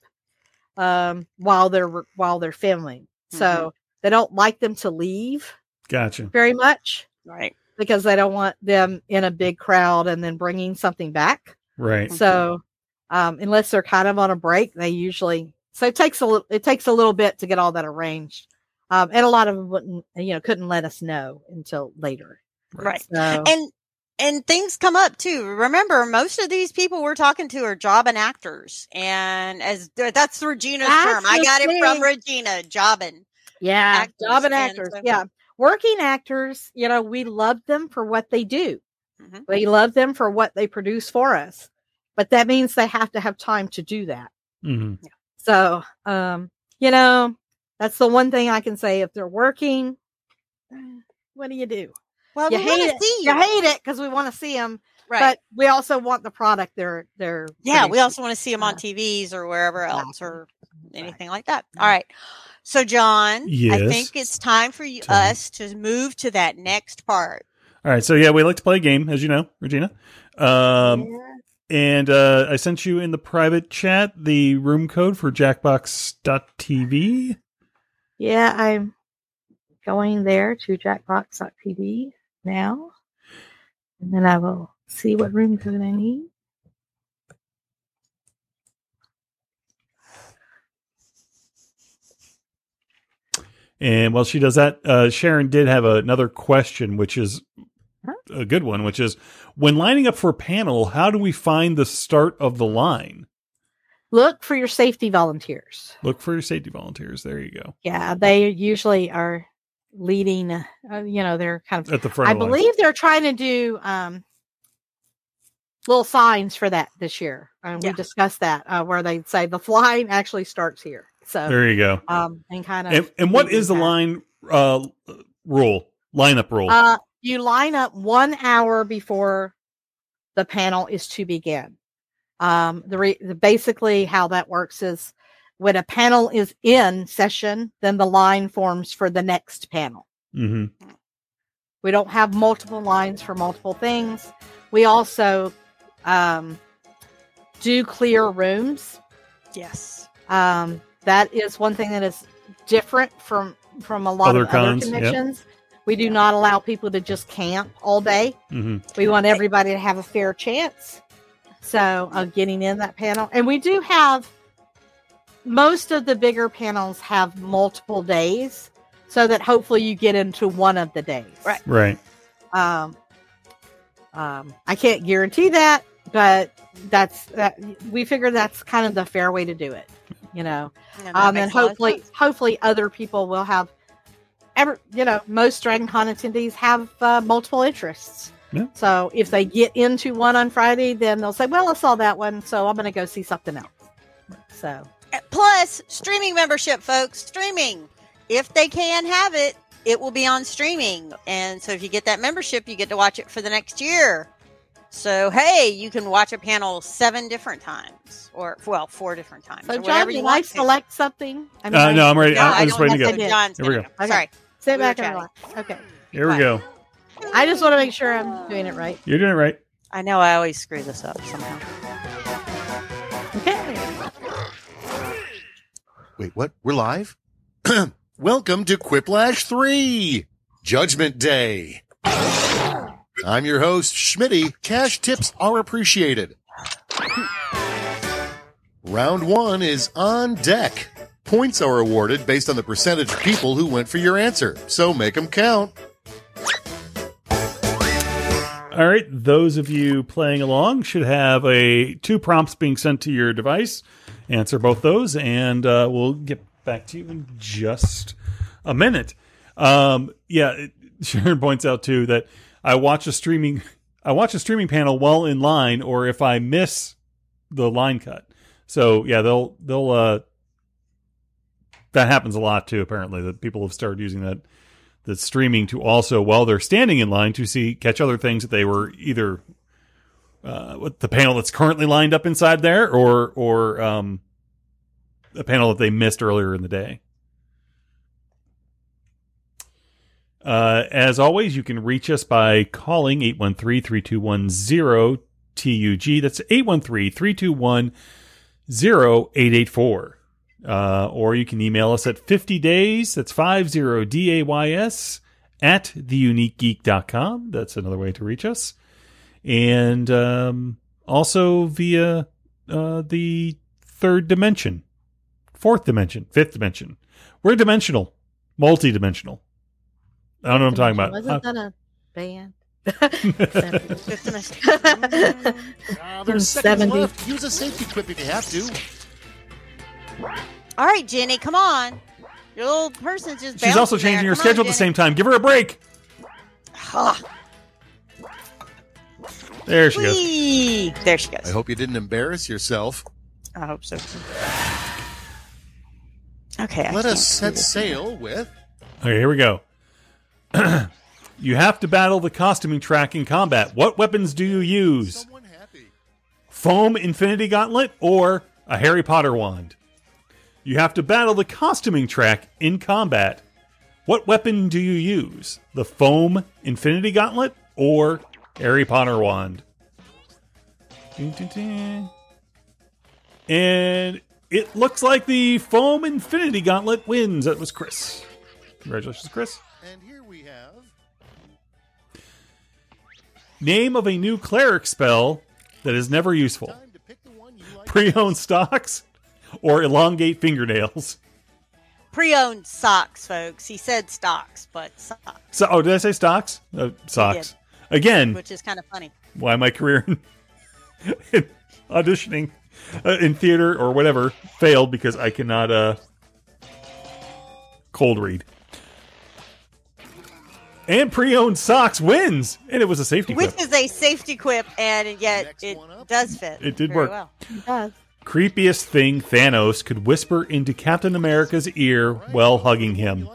um, while they're while they're filming, so they don't like them to leave Gotcha. very much right. because they don't want them in a big crowd and then bringing something back. Right. So, um, unless they're kind of on a break, they usually so it takes a little it takes a little bit to get all that arranged. Um, and a lot of them wouldn't, you know, couldn't let us know until later. Right. So, And and things come up too. Remember, most of these people we're talking to are jobbing actors, and as that's Regina's That's term, I the got it from. Regina. Jobbing. yeah, actors job and and actors. so- yeah. Working actors, you know, we love them for what they do. Mhm. We love them for what they produce for us. But that means they have to have time to do that. hmm So, um, you know, that's the one thing I can say. If they're working, (sighs) what do you do? Well, you we hate want it. to see You hate it because we want to see them, right? but we also want the product they're they're. yeah, we also want to see them on TVs or wherever else exactly. or anything like that. All right. So, Jon, I think it's time for you, Tell me. us to move to that next part. All right. So yeah, we like to play a game, as you know, Regina. Um, and uh, I sent you in the private chat the room code for Jackbox.tv. Yeah, I'm going there to jackbox.tv now, and then I will see what room code I need. And while she does that, uh, Sharon did have another question, which is a good one, which is when lining up for a panel, how do we find the start of the line? Look for your safety volunteers. Look for your safety volunteers. There you go. Yeah, they usually are leading. Uh, you know, they're kind of At the front I of the line. believe they're trying to do um, little signs for that this year. And Yeah. we discussed that uh, where they say the flying actually starts here. So, There you go. um, and kind of. And, and what is the line uh, rule? Lineup rule. Uh, you line up one hour before the panel is to begin. Um, the, re- the basically how that works is when a panel is in session, then the line forms for the next panel. hmm We don't have multiple lines for multiple things. We also um, do clear rooms. Yes. Um, that is one thing that is different from from a lot Other of cons, other yep. conventions. We do not allow people to just camp all day. hmm We want everybody to have a fair chance. So of getting in that panel, and we do have most of the bigger panels have multiple days, so that hopefully you get into one of the days. Right. Right. Um, um, I can't guarantee that, but that's that. We figure that's kind of the fair way to do it. You know, Yeah, um, and makes a lot of hopefully, hopefully, other people will have. Ever, you know, most Dragon Con attendees have uh, multiple interests. Yeah. So if they get into one on Friday, then they'll say, "Well, I saw that one, so I'm going to go see something else." So Plus, streaming membership, folks. Streaming. If they can have it, it will be on streaming. And so if you get that membership, you get to watch it for the next year. So, hey, you can watch a panel seven different times, or, well, four different times. So, or Jon, whatever did you I want to. select something? I Uh, no, I'm ready. No, I'm I just don't waiting to have go. to. Jon's Here we gonna go. go. Okay. Sorry. Sit we back and relax. Okay. Here we go. I just want to make sure I'm doing it right. You're doing it right. I know I always screw this up somehow. Wait, what? We're live? (clears throat) Welcome to Quiplash 3 Judgment Day. I'm your host, Schmitty. Cash tips are appreciated. Round one is on deck. Points are awarded based on the percentage of people who went for your answer, so make them count. All right, those of you playing along should have a two prompts being sent to your device. Answer both those, and uh, we'll get back to you in just a minute. Um, yeah, it- (laughs) Sharon points out too that I watch a streaming, I watch a streaming panel while in line, or if I miss the line cut. So yeah, they'll they'll uh, that happens a lot too. Apparently, that people have started using that the streaming to also while they're standing in line to see catch other things that they were either uh, with the panel that's currently lined up inside there or or um, a panel that they missed earlier in the day. Uh, as always, you can reach us by calling 813-3210-TUG. That's 813-321-0884. Uh, or you can email us at 50 days, that's 50 D-A-Y-S, at theuniquegeek.com. That's another way to reach us. And um, also via uh, the third dimension, fourth dimension, fifth dimension. We're dimensional, multi-dimensional. I don't know what I'm talking about. Wasn't Uh, that a band? Fifth dimension. (laughs) Ah, there's seconds left. Use a safety quip if you have to. All right, Jenny, come on. Your little person's just. She's also bouncing there. changing her Come on, schedule at the Jenny. same time. Give her a break. There she goes. There she goes. I hope you didn't embarrass yourself. I hope so. Okay. Let can't us set do this. sail with. Okay, here we go. (clears throat) you have to battle the costuming track in combat. What weapons do you use? Foam Infinity Gauntlet or a Harry Potter wand? You have to battle the costuming track in combat. What weapon do you use? The Foam Infinity Gauntlet or Harry Potter wand? And it looks like the Foam Infinity Gauntlet wins. That was Chris. Congratulations, Chris. And here we have. Name of a new cleric spell that is never useful. Time to pick the one you like. Pre-owned stocks or elongate fingernails. Pre-owned socks, folks. He said stocks, but socks, So, oh, did I say stocks? Uh, socks. Again, which is kind of funny. why my career in, (laughs) in auditioning uh, in theater or whatever failed because I cannot uh, cold read. And pre-owned socks wins, and it was a safety Which quip. is a safety quip, and yet Next it does fit. It did very work. Well. It does. Creepiest thing Thanos could whisper into Captain America's ear while hugging him.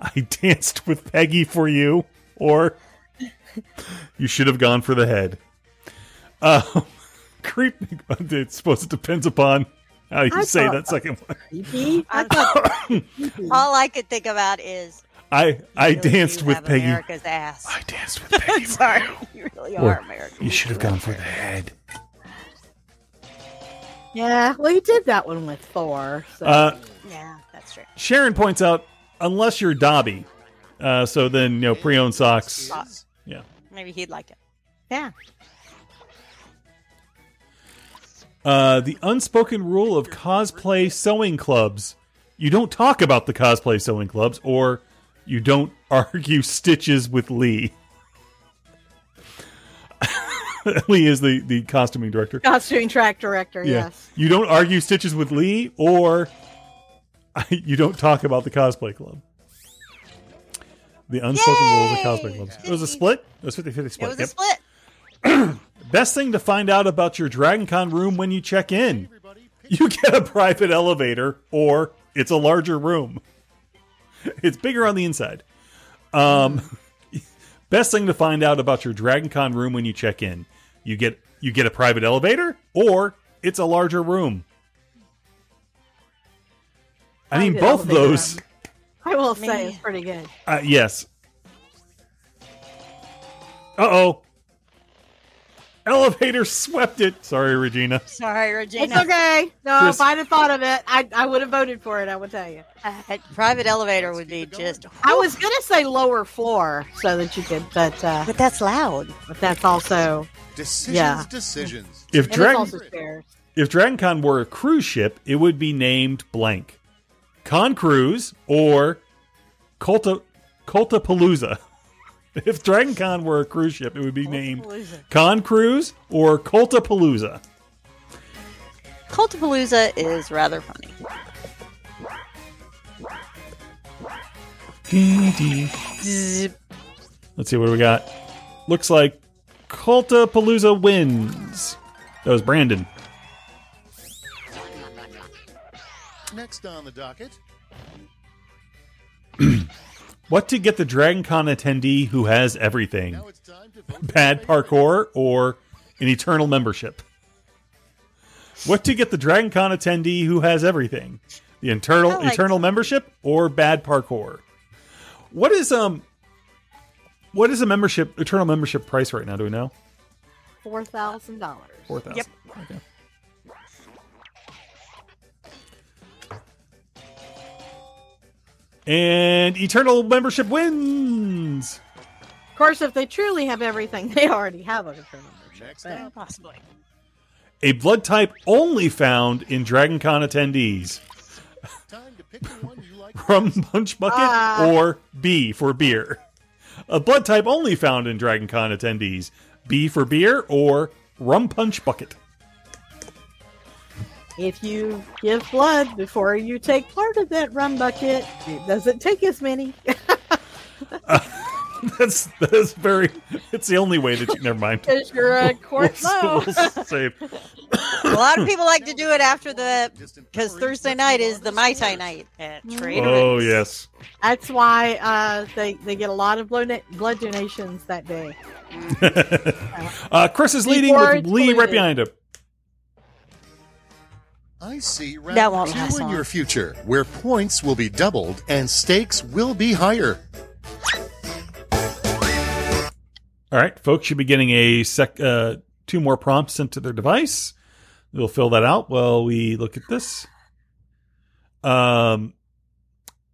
I (laughs) danced with Peggy for you, or you should have gone for the head. Um, (laughs) creep. I suppose it depends upon how you I say that second one. Creepy. I I'm- thought (coughs) All I could think about is I I danced with have Peggy. America's ass. I danced with (laughs) Peggy. Sorry, you. you really Or are American. You should have gone for the head. yeah. Well, you did that one with Thor. So. Uh, Yeah, that's true. Sharon points out, unless you're Dobby, uh, so then you know pre-owned socks. Is- Yeah. Maybe he'd like it. yeah. Uh, the unspoken rule of cosplay sewing clubs. You don't talk about the cosplay sewing clubs, or you don't (laughs) argue stitches with Lee. (laughs) Lee is the, the costuming director. Costuming track director. Yes. You don't argue stitches with Lee, or (laughs) you don't talk about the cosplay club. The unspoken rules of cosplay clubs. It was a split? It was 50 50 It split. was yep. a split. Best thing to find out about your DragonCon room when you check in. You get a private elevator, or it's a larger room. (laughs) It's bigger on the inside. Um, (laughs) best thing to find out about your DragonCon room when you check in. You get you get a private elevator, or it's a larger room. I mean, both of those. room. I will say it's pretty good. Uh, yes. Uh oh. Elevator swept it. Sorry, Regina. Sorry, Regina. It's okay. No, Chris- if I'd have thought of it, I, I would have voted for it. I would tell you. Uh, private elevator would be just. I was gonna say lower floor so that you could, but uh, But that's loud. but that's also Decisions, Yeah. decisions. If and it's Dragon also stairs. if DragonCon were a cruise ship, it would be named blank. Con Cruise or Colta Coltapalooza. (laughs) If DragonCon were a cruise ship, it would be named Con Cruise or Coltapalooza. Cultapalooza is rather funny. Let's see what we got. Looks like Cultapalooza wins. That was Brandon. Next on the docket. (clears throat) What to get the DragonCon attendee who has everything? Now it's time to vote. Bad parkour or an eternal membership? What to get the DragonCon attendee who has everything? The internal like- eternal membership or bad parkour? What is um what is a membership eternal membership price right now? Do we know? Four thousand dollars. Four thousand. Yep. Okay. And eternal membership wins. Of course, if they truly have everything, (laughs) they already have a return membership. Next But- Possibly. a blood type only found in Dragon Con attendees. Time to pick the one you like. (laughs) Rum Punch Bucket Ah. or B for beer. A blood type only found in Dragon Con attendees. B for beer or Rum Punch Bucket. If you give blood before you take part of that rum bucket, it doesn't take as many. (laughs) (laughs) That's that's very. It's the only way that you. Never mind. (laughs) Because you're a We'll, quart low. we'll save. A lot of people like to do it after the because Thursday night is the Mai Tai night at Trader. Oh Vic's. yes. That's why uh, they they get a lot of blood blood donations that day. uh, Chris is leading with Leigh right behind him. I see round That won't two last in long. your future, where points will be doubled and stakes will be higher. All right, folks should be getting a sec, uh, two more prompts sent to their device. We'll fill that out while we look at this. Um,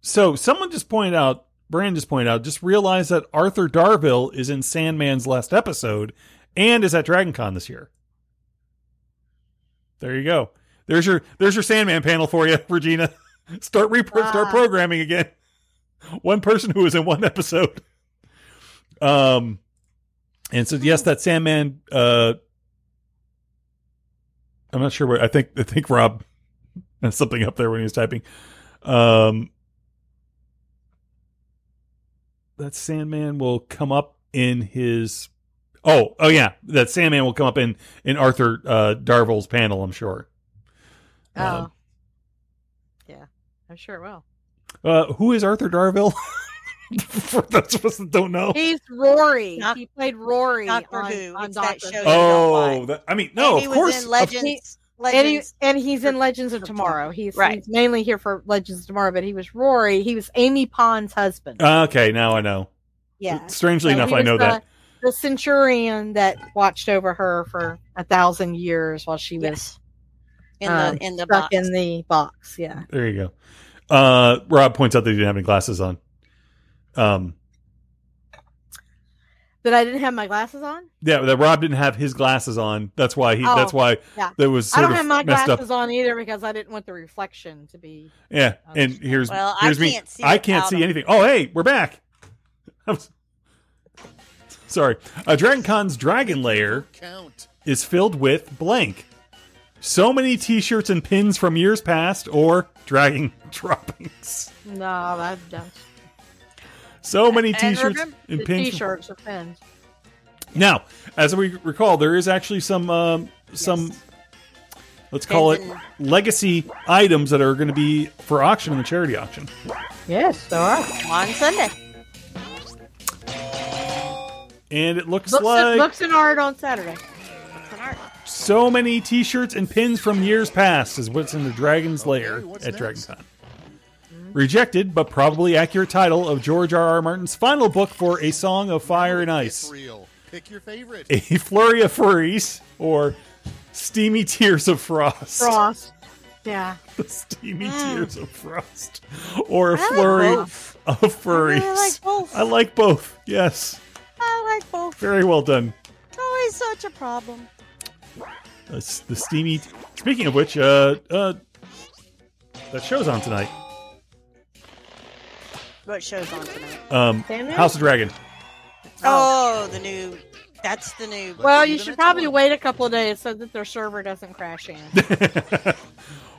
so someone just pointed out, Brand just pointed out, just realized that Arthur Darvill is in Sandman's last episode and is at DragonCon this year. There you go. There's your there's your Sandman panel for you, (laughs) Regina. Start repro- start programming again. One person who was in one episode. Um, and so yes, that Sandman. Uh, I'm not sure what I think. I think Rob has something up there when he was typing. Um, that Sandman will come up in his. Oh, oh yeah, that Sandman will come up in in Arthur uh, Darvill's panel. I'm sure. Oh, Um, yeah, I'm sure it will. Uh, who is Arthur Darvill? (laughs) For those of us that don't know. He's Rory. Doc- he played Rory Doctor on, Who. on It's that show Who. you don't Oh, that, I mean, no, and of he course. was in of- Legends. and, he, and he's in Legends of Tomorrow. He's, Right. he's mainly here for Legends of Tomorrow, but he was Rory. He was Amy Pond's husband. okay, now I know. yeah. Strangely So enough, I know the, that. The centurion that watched over her for a thousand years while she was yes. In um, the in the box. in the box. Yeah. There you go. Uh, Rob points out that he didn't have any glasses on. Um, That I didn't have my glasses on. yeah, that Rob didn't have his glasses on. That's why he. Oh, that's why yeah. that was I don't of have my glasses up. on either because I didn't want the reflection to be. Yeah, Oh, and here's Well, I here's me. can't see I can't see of- anything. Oh, hey, we're back. (laughs) I'm Sorry. Uh, Dragon Con's Dragon Lair Count. is filled with blank. So many T-shirts and pins from years past, or dragging (laughs) droppings. No, I've done So many T-shirts remember- and pins. t-shirts or pins. Now, as we recall, there is actually some um, some let's call it Pins legacy items that are going to be for auction in the charity auction. Yes, there are. on Sunday. And it looks Books, like and, books and art on Saturday. It's an art. so many T-shirts and pins from years past is what's in the Dragon's Lair Okay, at next? DragonCon. Rejected but probably accurate title of George R. R. Martin's final book for A Song of Fire and Ice. real. Pick your favorite. A Flurry of Furries or Steamy Tears of Frost. Frost. Yeah. (laughs) The Steamy mm. Tears of Frost. Or a I like flurry both. of furries. I like both. I like both. Yes. I like both. Very well done. It's always such a problem. Uh, the steamy. Speaking of which, uh, uh, that show's on tonight. What show's on tonight? Um, Sandman? House of Dragon. Oh, the new. That's the new. Well, you should probably wait a couple of days so that their server doesn't crash in. (laughs)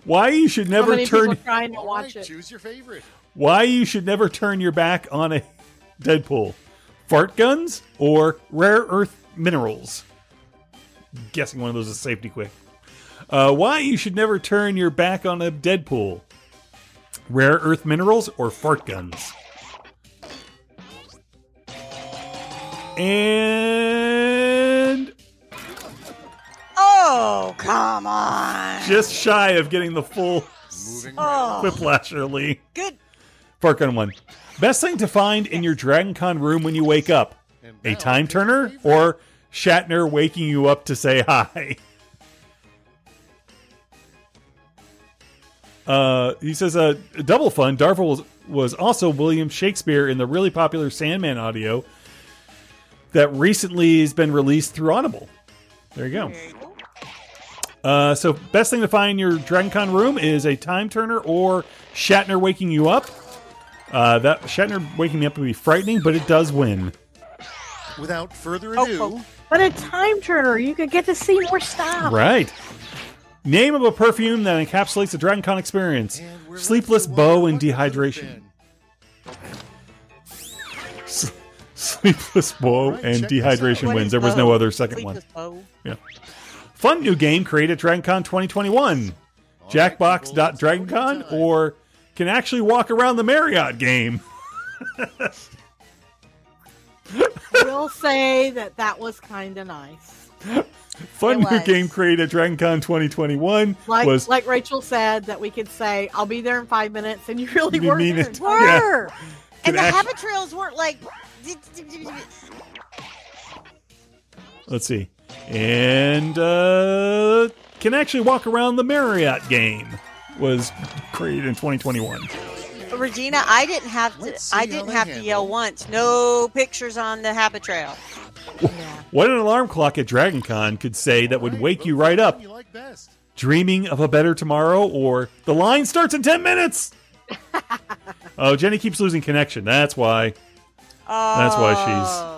why you should How never many turn. people trying to watch right, it? choose your favorite. Why you should never turn your back on a (laughs) Deadpool? Fart guns or rare earth minerals? Guessing one of those is safety quick. Uh, why you should never turn your back on a Deadpool? Rare earth minerals or fart guns? And Oh, come on. just shy of getting the full Moving Oh, Whiplasher Lee. good. Fart gun one. Best thing to find in your Dragon Con room when you wake up? A time pick your turner favorite. or Shatner waking you up to say hi? (laughs) Uh, he says, uh, double fun. Darvill was, was also William Shakespeare in the really popular Sandman audio that recently has been released through Audible. There you go. There you go. Uh, so, best thing to find in your DragonCon room is a time turner or Shatner waking you up. Uh, that Shatner waking me up would be frightening, but it does win. Without further Oh, ado, oh. But a time turner, you could get to see more stuff. Right. Name of a perfume that encapsulates the DragonCon experience. and we're left Sleepless bow and what it could've dehydration. Sleepless bow Right, and dehydration wins. There was no other second one. Sleepless bow. Fun new game created at DragonCon 2021. Jackbox.dragoncon time. or can actually walk around the Marriott game. (laughs) (laughs) We'll say that that was kind of nice. Fun new game created at DragonCon 2021 Like was like Rachel said, that we could say, "I'll be there in five minutes," and you really You were mean it. in five minutes. Were. Can And the act- habit trails weren't like. let's see, and uh, can actually walk around the Marriott game was created in 2021. Regina, I didn't have to. I didn't they have to yell it. once. No pictures on the habit trail. What an alarm clock at DragonCon could say that would wake you right up. You like best. Dreaming of a better tomorrow, or the line starts in 10 minutes. (laughs) oh, Jenny keeps losing connection. That's why Oh. That's why she's-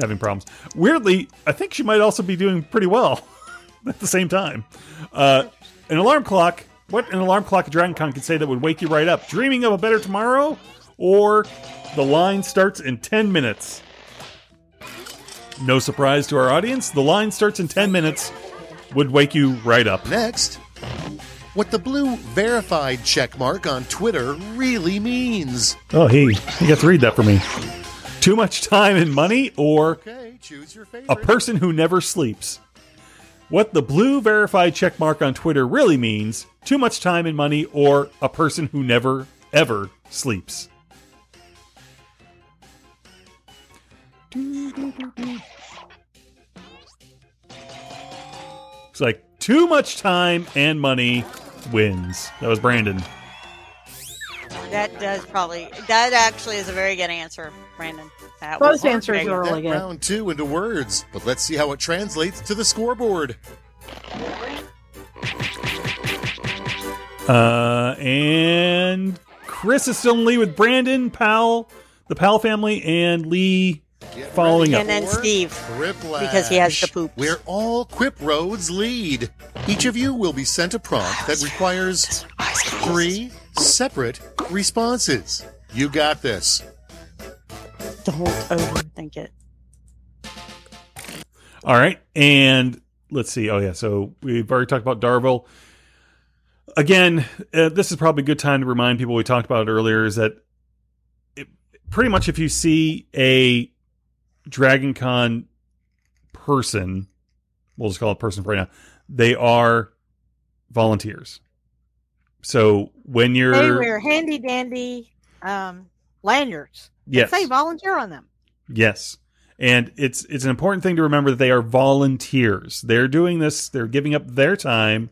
having problems. Weirdly, I think she might also be doing pretty well (laughs) at the same time. Uh, an alarm clock. What an alarm clock at DragonCon could say that would wake you right up? Dreaming of a better tomorrow, or the line starts in 10 minutes. No surprise to our audience, the line starts in 10 minutes would wake you right up. Next, what the blue verified checkmark on Twitter really means. Oh, he, he got to read that for me. Too much time and money, or Okay, choose your favorite. a person who never sleeps. What the blue verified checkmark on Twitter really means too much time and money, or a person who never, ever sleeps. It's like too much time and money wins. That was Brandon. That does probably. That actually is a very good answer, Brandon. That Both was answers are really good. round two into words, but let's see how it translates to the scoreboard. Uh, and Chris is still in lead with Brandon, Powell, the Powell family, and Leigh Get Following ready up. And then Steve, Quiplash, because he has the poops. Where all Quip roads lead. Each of you will be sent a prompt that requires three separate responses. You got this. Don't overthink it. All right, and let's see. Oh yeah, so we've already talked about Darvill. Again, uh, this is probably a good time to remind people we talked about it earlier. Is that it, pretty much if you see a Dragon Con person, we'll just call it person for right now. They are volunteers. So when you're They wear handy dandy um, lanyards. Yes, Say volunteer on them. Yes. And it's it's an important thing to remember that they are volunteers. They're doing this, they're giving up their time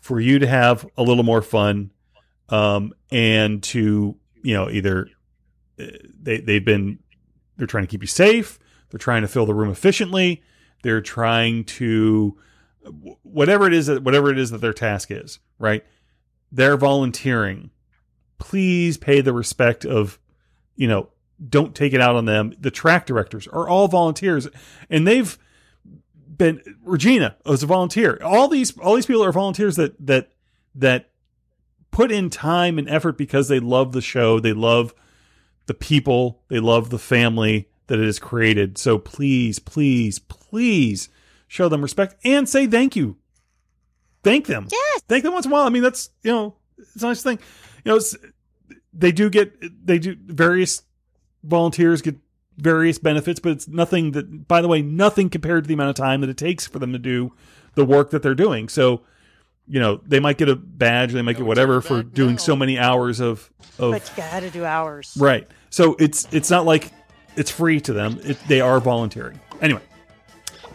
for you to have a little more fun um and to, you know, either uh, they they've been they're trying to keep you safe, they're trying to fill the room efficiently, they're trying to whatever it is that whatever it is that their task is, right? They're volunteering. Please pay the respect of, you know, don't take it out on them. The track directors are all volunteers, and they've been Regina was a volunteer. All these all these people are volunteers that that that put in time and effort because they love the show, they love the people, they love the family that it has created. So please, please, please show them respect and say thank you. Thank them. Yes. Thank them once in a while. I mean, that's you know, it's a nice thing. You know, they do get they do various volunteers get various benefits, but it's nothing that, by the way, nothing compared to the amount of time that it takes for them to do the work that they're doing. So, you know, they might get a badge, they might get whatever for doing now. so many hours of of But you gotta do hours. right. So it's it's not like it's free to them. It, they are volunteering. Anyway,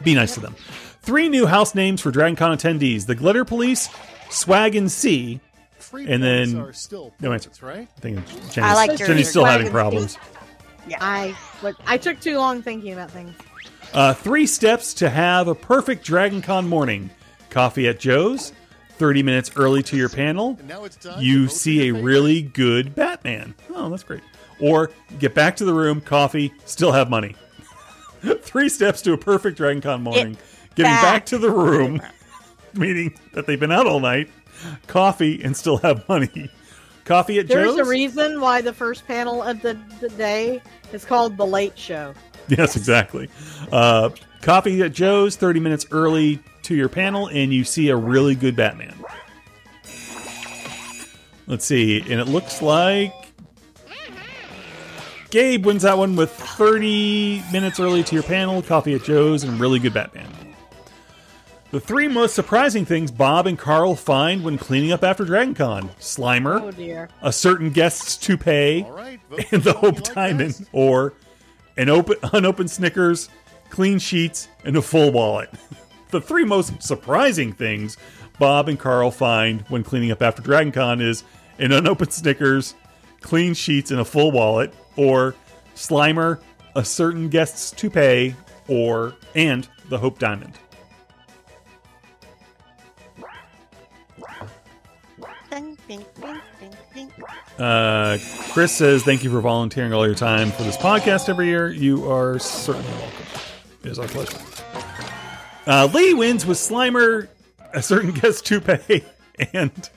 be nice to them. Three new house names for DragonCon attendees: the Glitter Police, Swag and Seek. Free And then- are still No points, answer. right? I think Jenny's, I like Jenny's your- still Swag having and problems. I but I took too long thinking about things. Uh, three steps to have a perfect DragonCon morning. Coffee at Joe's, 30 minutes early to your panel. And now it's time You to vote for see a your favorite. really good Batman. Oh, that's great. Or get back to the room, coffee, still have money. (laughs) Three steps to a perfect Dragon Con morning. Getting back. back. to the room, (laughs) meaning that they've been out all night, coffee, and still have money. Coffee at There's Joe's? a reason why the first panel of the, the day is called the Late Show. Yes, exactly. Uh, coffee at Joe's, 30 minutes early to your panel, and you see a really good Batman. Let's see, and it looks like Gabe wins that one with 30 minutes early to your panel, coffee at Joe's, and really good Batman. The three most surprising things Bob and Carl find when cleaning up after DragonCon Slimer, Oh dear. a certain guest's toupee, All right, vote and the Hope someone like Diamond, this. or an open, (laughs) unopened Snickers, clean sheets, and a full wallet. (laughs) the three most surprising things Bob and Carl find when cleaning up after DragonCon is an unopened Snickers, clean sheets, and a full wallet, or Slimer, a certain guest's toupee, or and the Hope Diamond. Uh, Chris says, "Thank you for volunteering all your time for this podcast every year. You are certainly welcome. It is our pleasure." Uh, Leigh wins with Slimer, a certain (laughs) guest toupee, and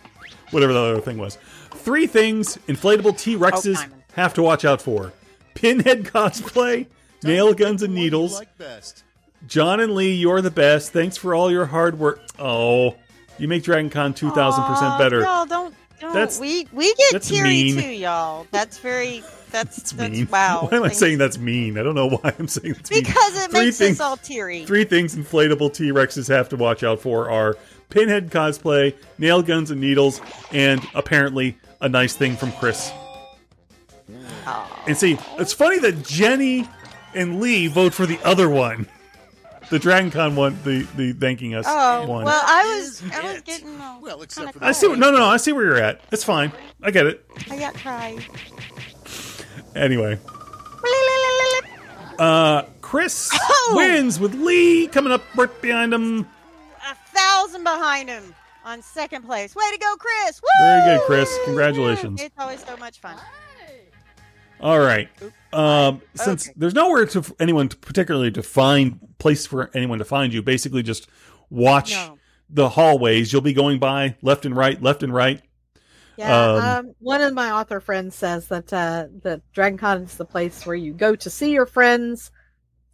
whatever the other thing was. Three things inflatable T Rexes Diamond. have to watch out for: pinhead cosplay, nail guns and What do you needles. Jon and Leigh, you're the best. Thanks for all your hard work. Oh, you make two thousand percent better. Y'all don't. don't. That's- we we get that's teary mean. too, y'all. That's very. That's It's that's mean. wow. (laughs) Why am I Thanks. saying that's mean? I don't know why I'm saying that's mean. Because it Three makes things- us all teary. Three things inflatable T Rexes have to watch out for are pinhead cosplay, nail guns and needles, and apparently a nice thing from Chris. Aww. And see, it's funny that Jenny and Leigh vote for the other one. The Dragon Con one, the, the thanking us Oh one. well, I was I was getting all Well, except kinda for I see. No, no, no. I see where you're at. It's fine. I get it. I got cried. Anyway, uh, Chris Oh! wins with Leigh coming up right behind him. A thousand behind him on second place. Way to go, Chris! Woo! Very good, Chris. Congratulations. It's always so much fun. All right. Um, since Okay. there's nowhere to for anyone to particularly to find place for anyone to find you, basically just watch No. the hallways. You'll be going by left and right, left and right. Yeah, Um, um, one of my author friends says that uh, that Dragon Con is the place where you go to see your friends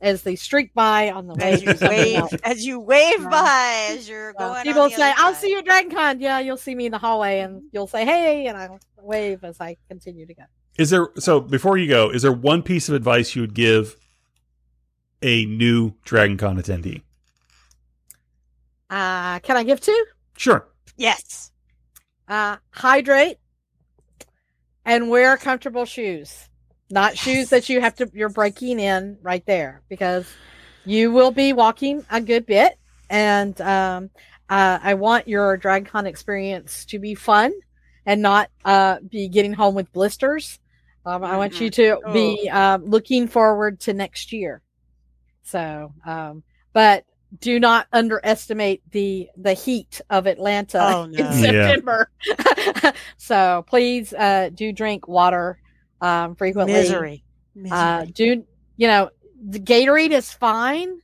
as they streak by on the way. As you wave, as you wave Yeah. by, as you're Uh, going. people on the say, other "I'll side." see you at Dragon Con." Yeah, you'll see me in the hallway, and you'll say, "Hey," and I'll wave as I continue to go. Is there so before you go, is there one piece of advice you would give a new Dragon Con attendee? Uh, can I give two? Sure. Yes. Uh, hydrate and wear comfortable shoes. Not shoes that you have to you're breaking in right there because you will be walking a good bit and um uh, I want your DragCon experience to be fun and not uh be getting home with blisters. Um, I want you to be um, looking forward to next year. So, um, but do not underestimate the the heat of Atlanta Oh, (laughs) in no. Yeah. September. (laughs) so please uh, do drink water um, frequently. Misery. Uh, do you know the Gatorade is fine,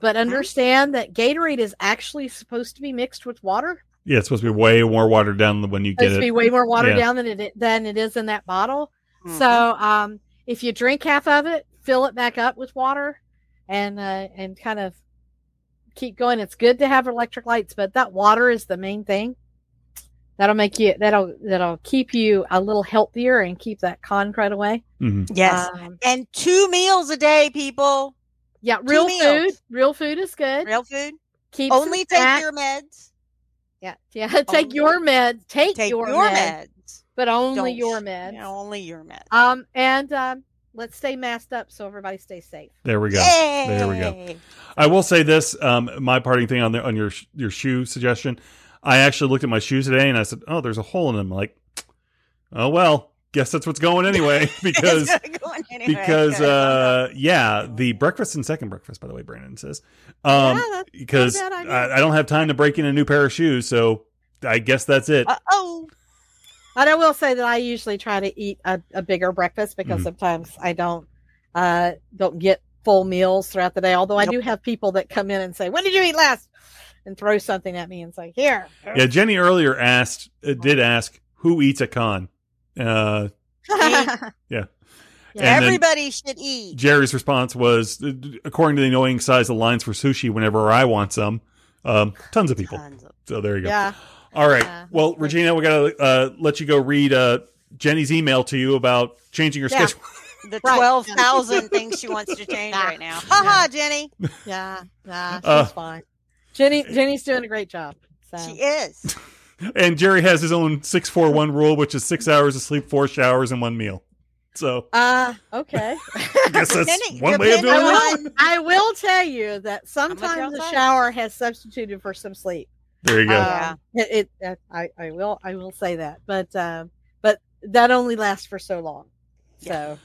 but Mm-hmm. understand that Gatorade is actually supposed to be mixed with water. Yeah, it's supposed to be way more watered down than when you get supposed to be way more watered Yeah. down than it than it is in that bottle. Mhm. So um, if you drink half of it, fill it back up with water, and uh, and kind of keep going. It's good to have electrolytes, but that water is the main thing. That'll make you that'll that'll keep you a little healthier and keep that con crud away. Mhm. yes. Um, and two meals a day, people. yeah, real meals. food. Real food is good. Real food. Keep Only take fat. your meds. yeah yeah (laughs) take only- your meds. Take, Take your, your, meds, meds. But only Don't your sh- meds. yeah, only your meds. Um and um, let's stay masked up so everybody stays safe. There we go. Yay! There we go. I will say this: um, my parting thing on the on your your shoe suggestion. I actually looked at my shoes today and I said, "Oh, there's a hole in them." I'm Like, oh well, guess that's what's going anyway (laughs) because It's going anyway. because uh yeah the breakfast and second breakfast by the way brandon says um Yeah, because not a bad idea. I, I don't have time to break in a new pair of shoes so i guess that's it Uh-oh. But I will say that I usually try to eat a, a bigger breakfast because Mhm. sometimes I don't uh don't get full meals throughout the day. Although I Nope. do have people that come in and say, "When did you eat last?" and throw something at me and say, "Here." yeah jenny earlier asked uh, did ask who eats a con uh yeah. (laughs) Yeah. Yeah. And then- Everybody should eat. jerry's response was according to the annoying size of lines for sushi whenever i want some um tons of people Tons of- so there you go yeah. All right Yeah. well regina we gotta uh let you go read uh jenny's email to you about changing your Yeah. schedule The Right. 12,000 (laughs) things she wants to change right now. Ha ha, Jenny. Yeah. Nah, she's Uh, fine. Jenny Jenny's doing a great job. So She is. (laughs) And Jerry has his own six four one rule, which is six hours of sleep, four showers, and one meal. So uh okay. I guess that's Depending- one way of doing it. I will tell you that sometimes the shower has substituted for some sleep. There you go. Uh, Um, it, it uh, I, I will I will say that, but um, but that only lasts for so long. So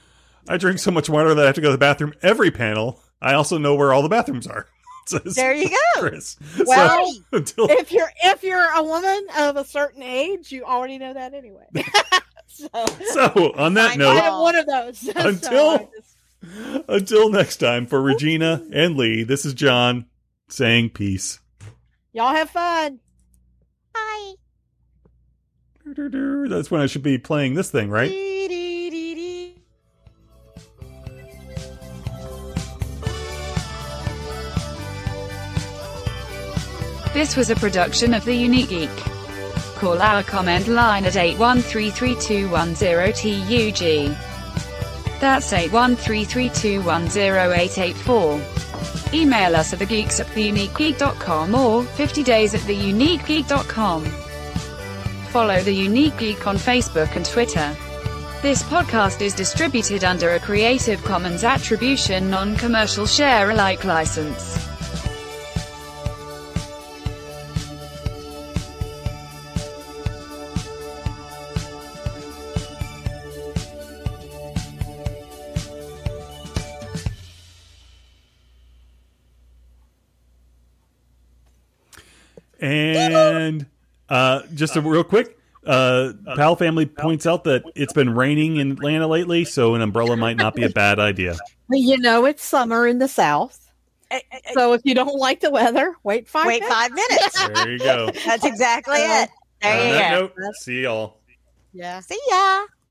I drink so much water that I have to go to the bathroom every panel. I also know where all the bathrooms are. (laughs) Says there you go. Chris. Well, so (laughs) until if you're if you're a woman of a certain age, you already know that anyway. (laughs) so so on that I note, I am one of those. Until- I just- until next time for Regina and Leigh, this is Jon saying peace. Y'all have fun. Bye. That's when I should be playing this thing, right? This was a production of The Unique Geek. Call our comment line at 8133210TUG. That's 81332108884. Email us at thegeeks at theuniquegeek.com or 50days at theuniquegeek.com. Follow The Unique Geek on Facebook and Twitter. This podcast is distributed under a Creative Commons Attribution Non-Commercial Share-alike license. And uh, just a real quick, uh, Pal family points out that it's been raining in Atlanta lately, so an umbrella might not be a bad idea. You know it's summer in the south, so if you don't like the weather, wait five. Wait minutes. five minutes. (laughs) There you go. That's exactly (laughs) it. There On you that go. note, see y'all. Yeah. See ya.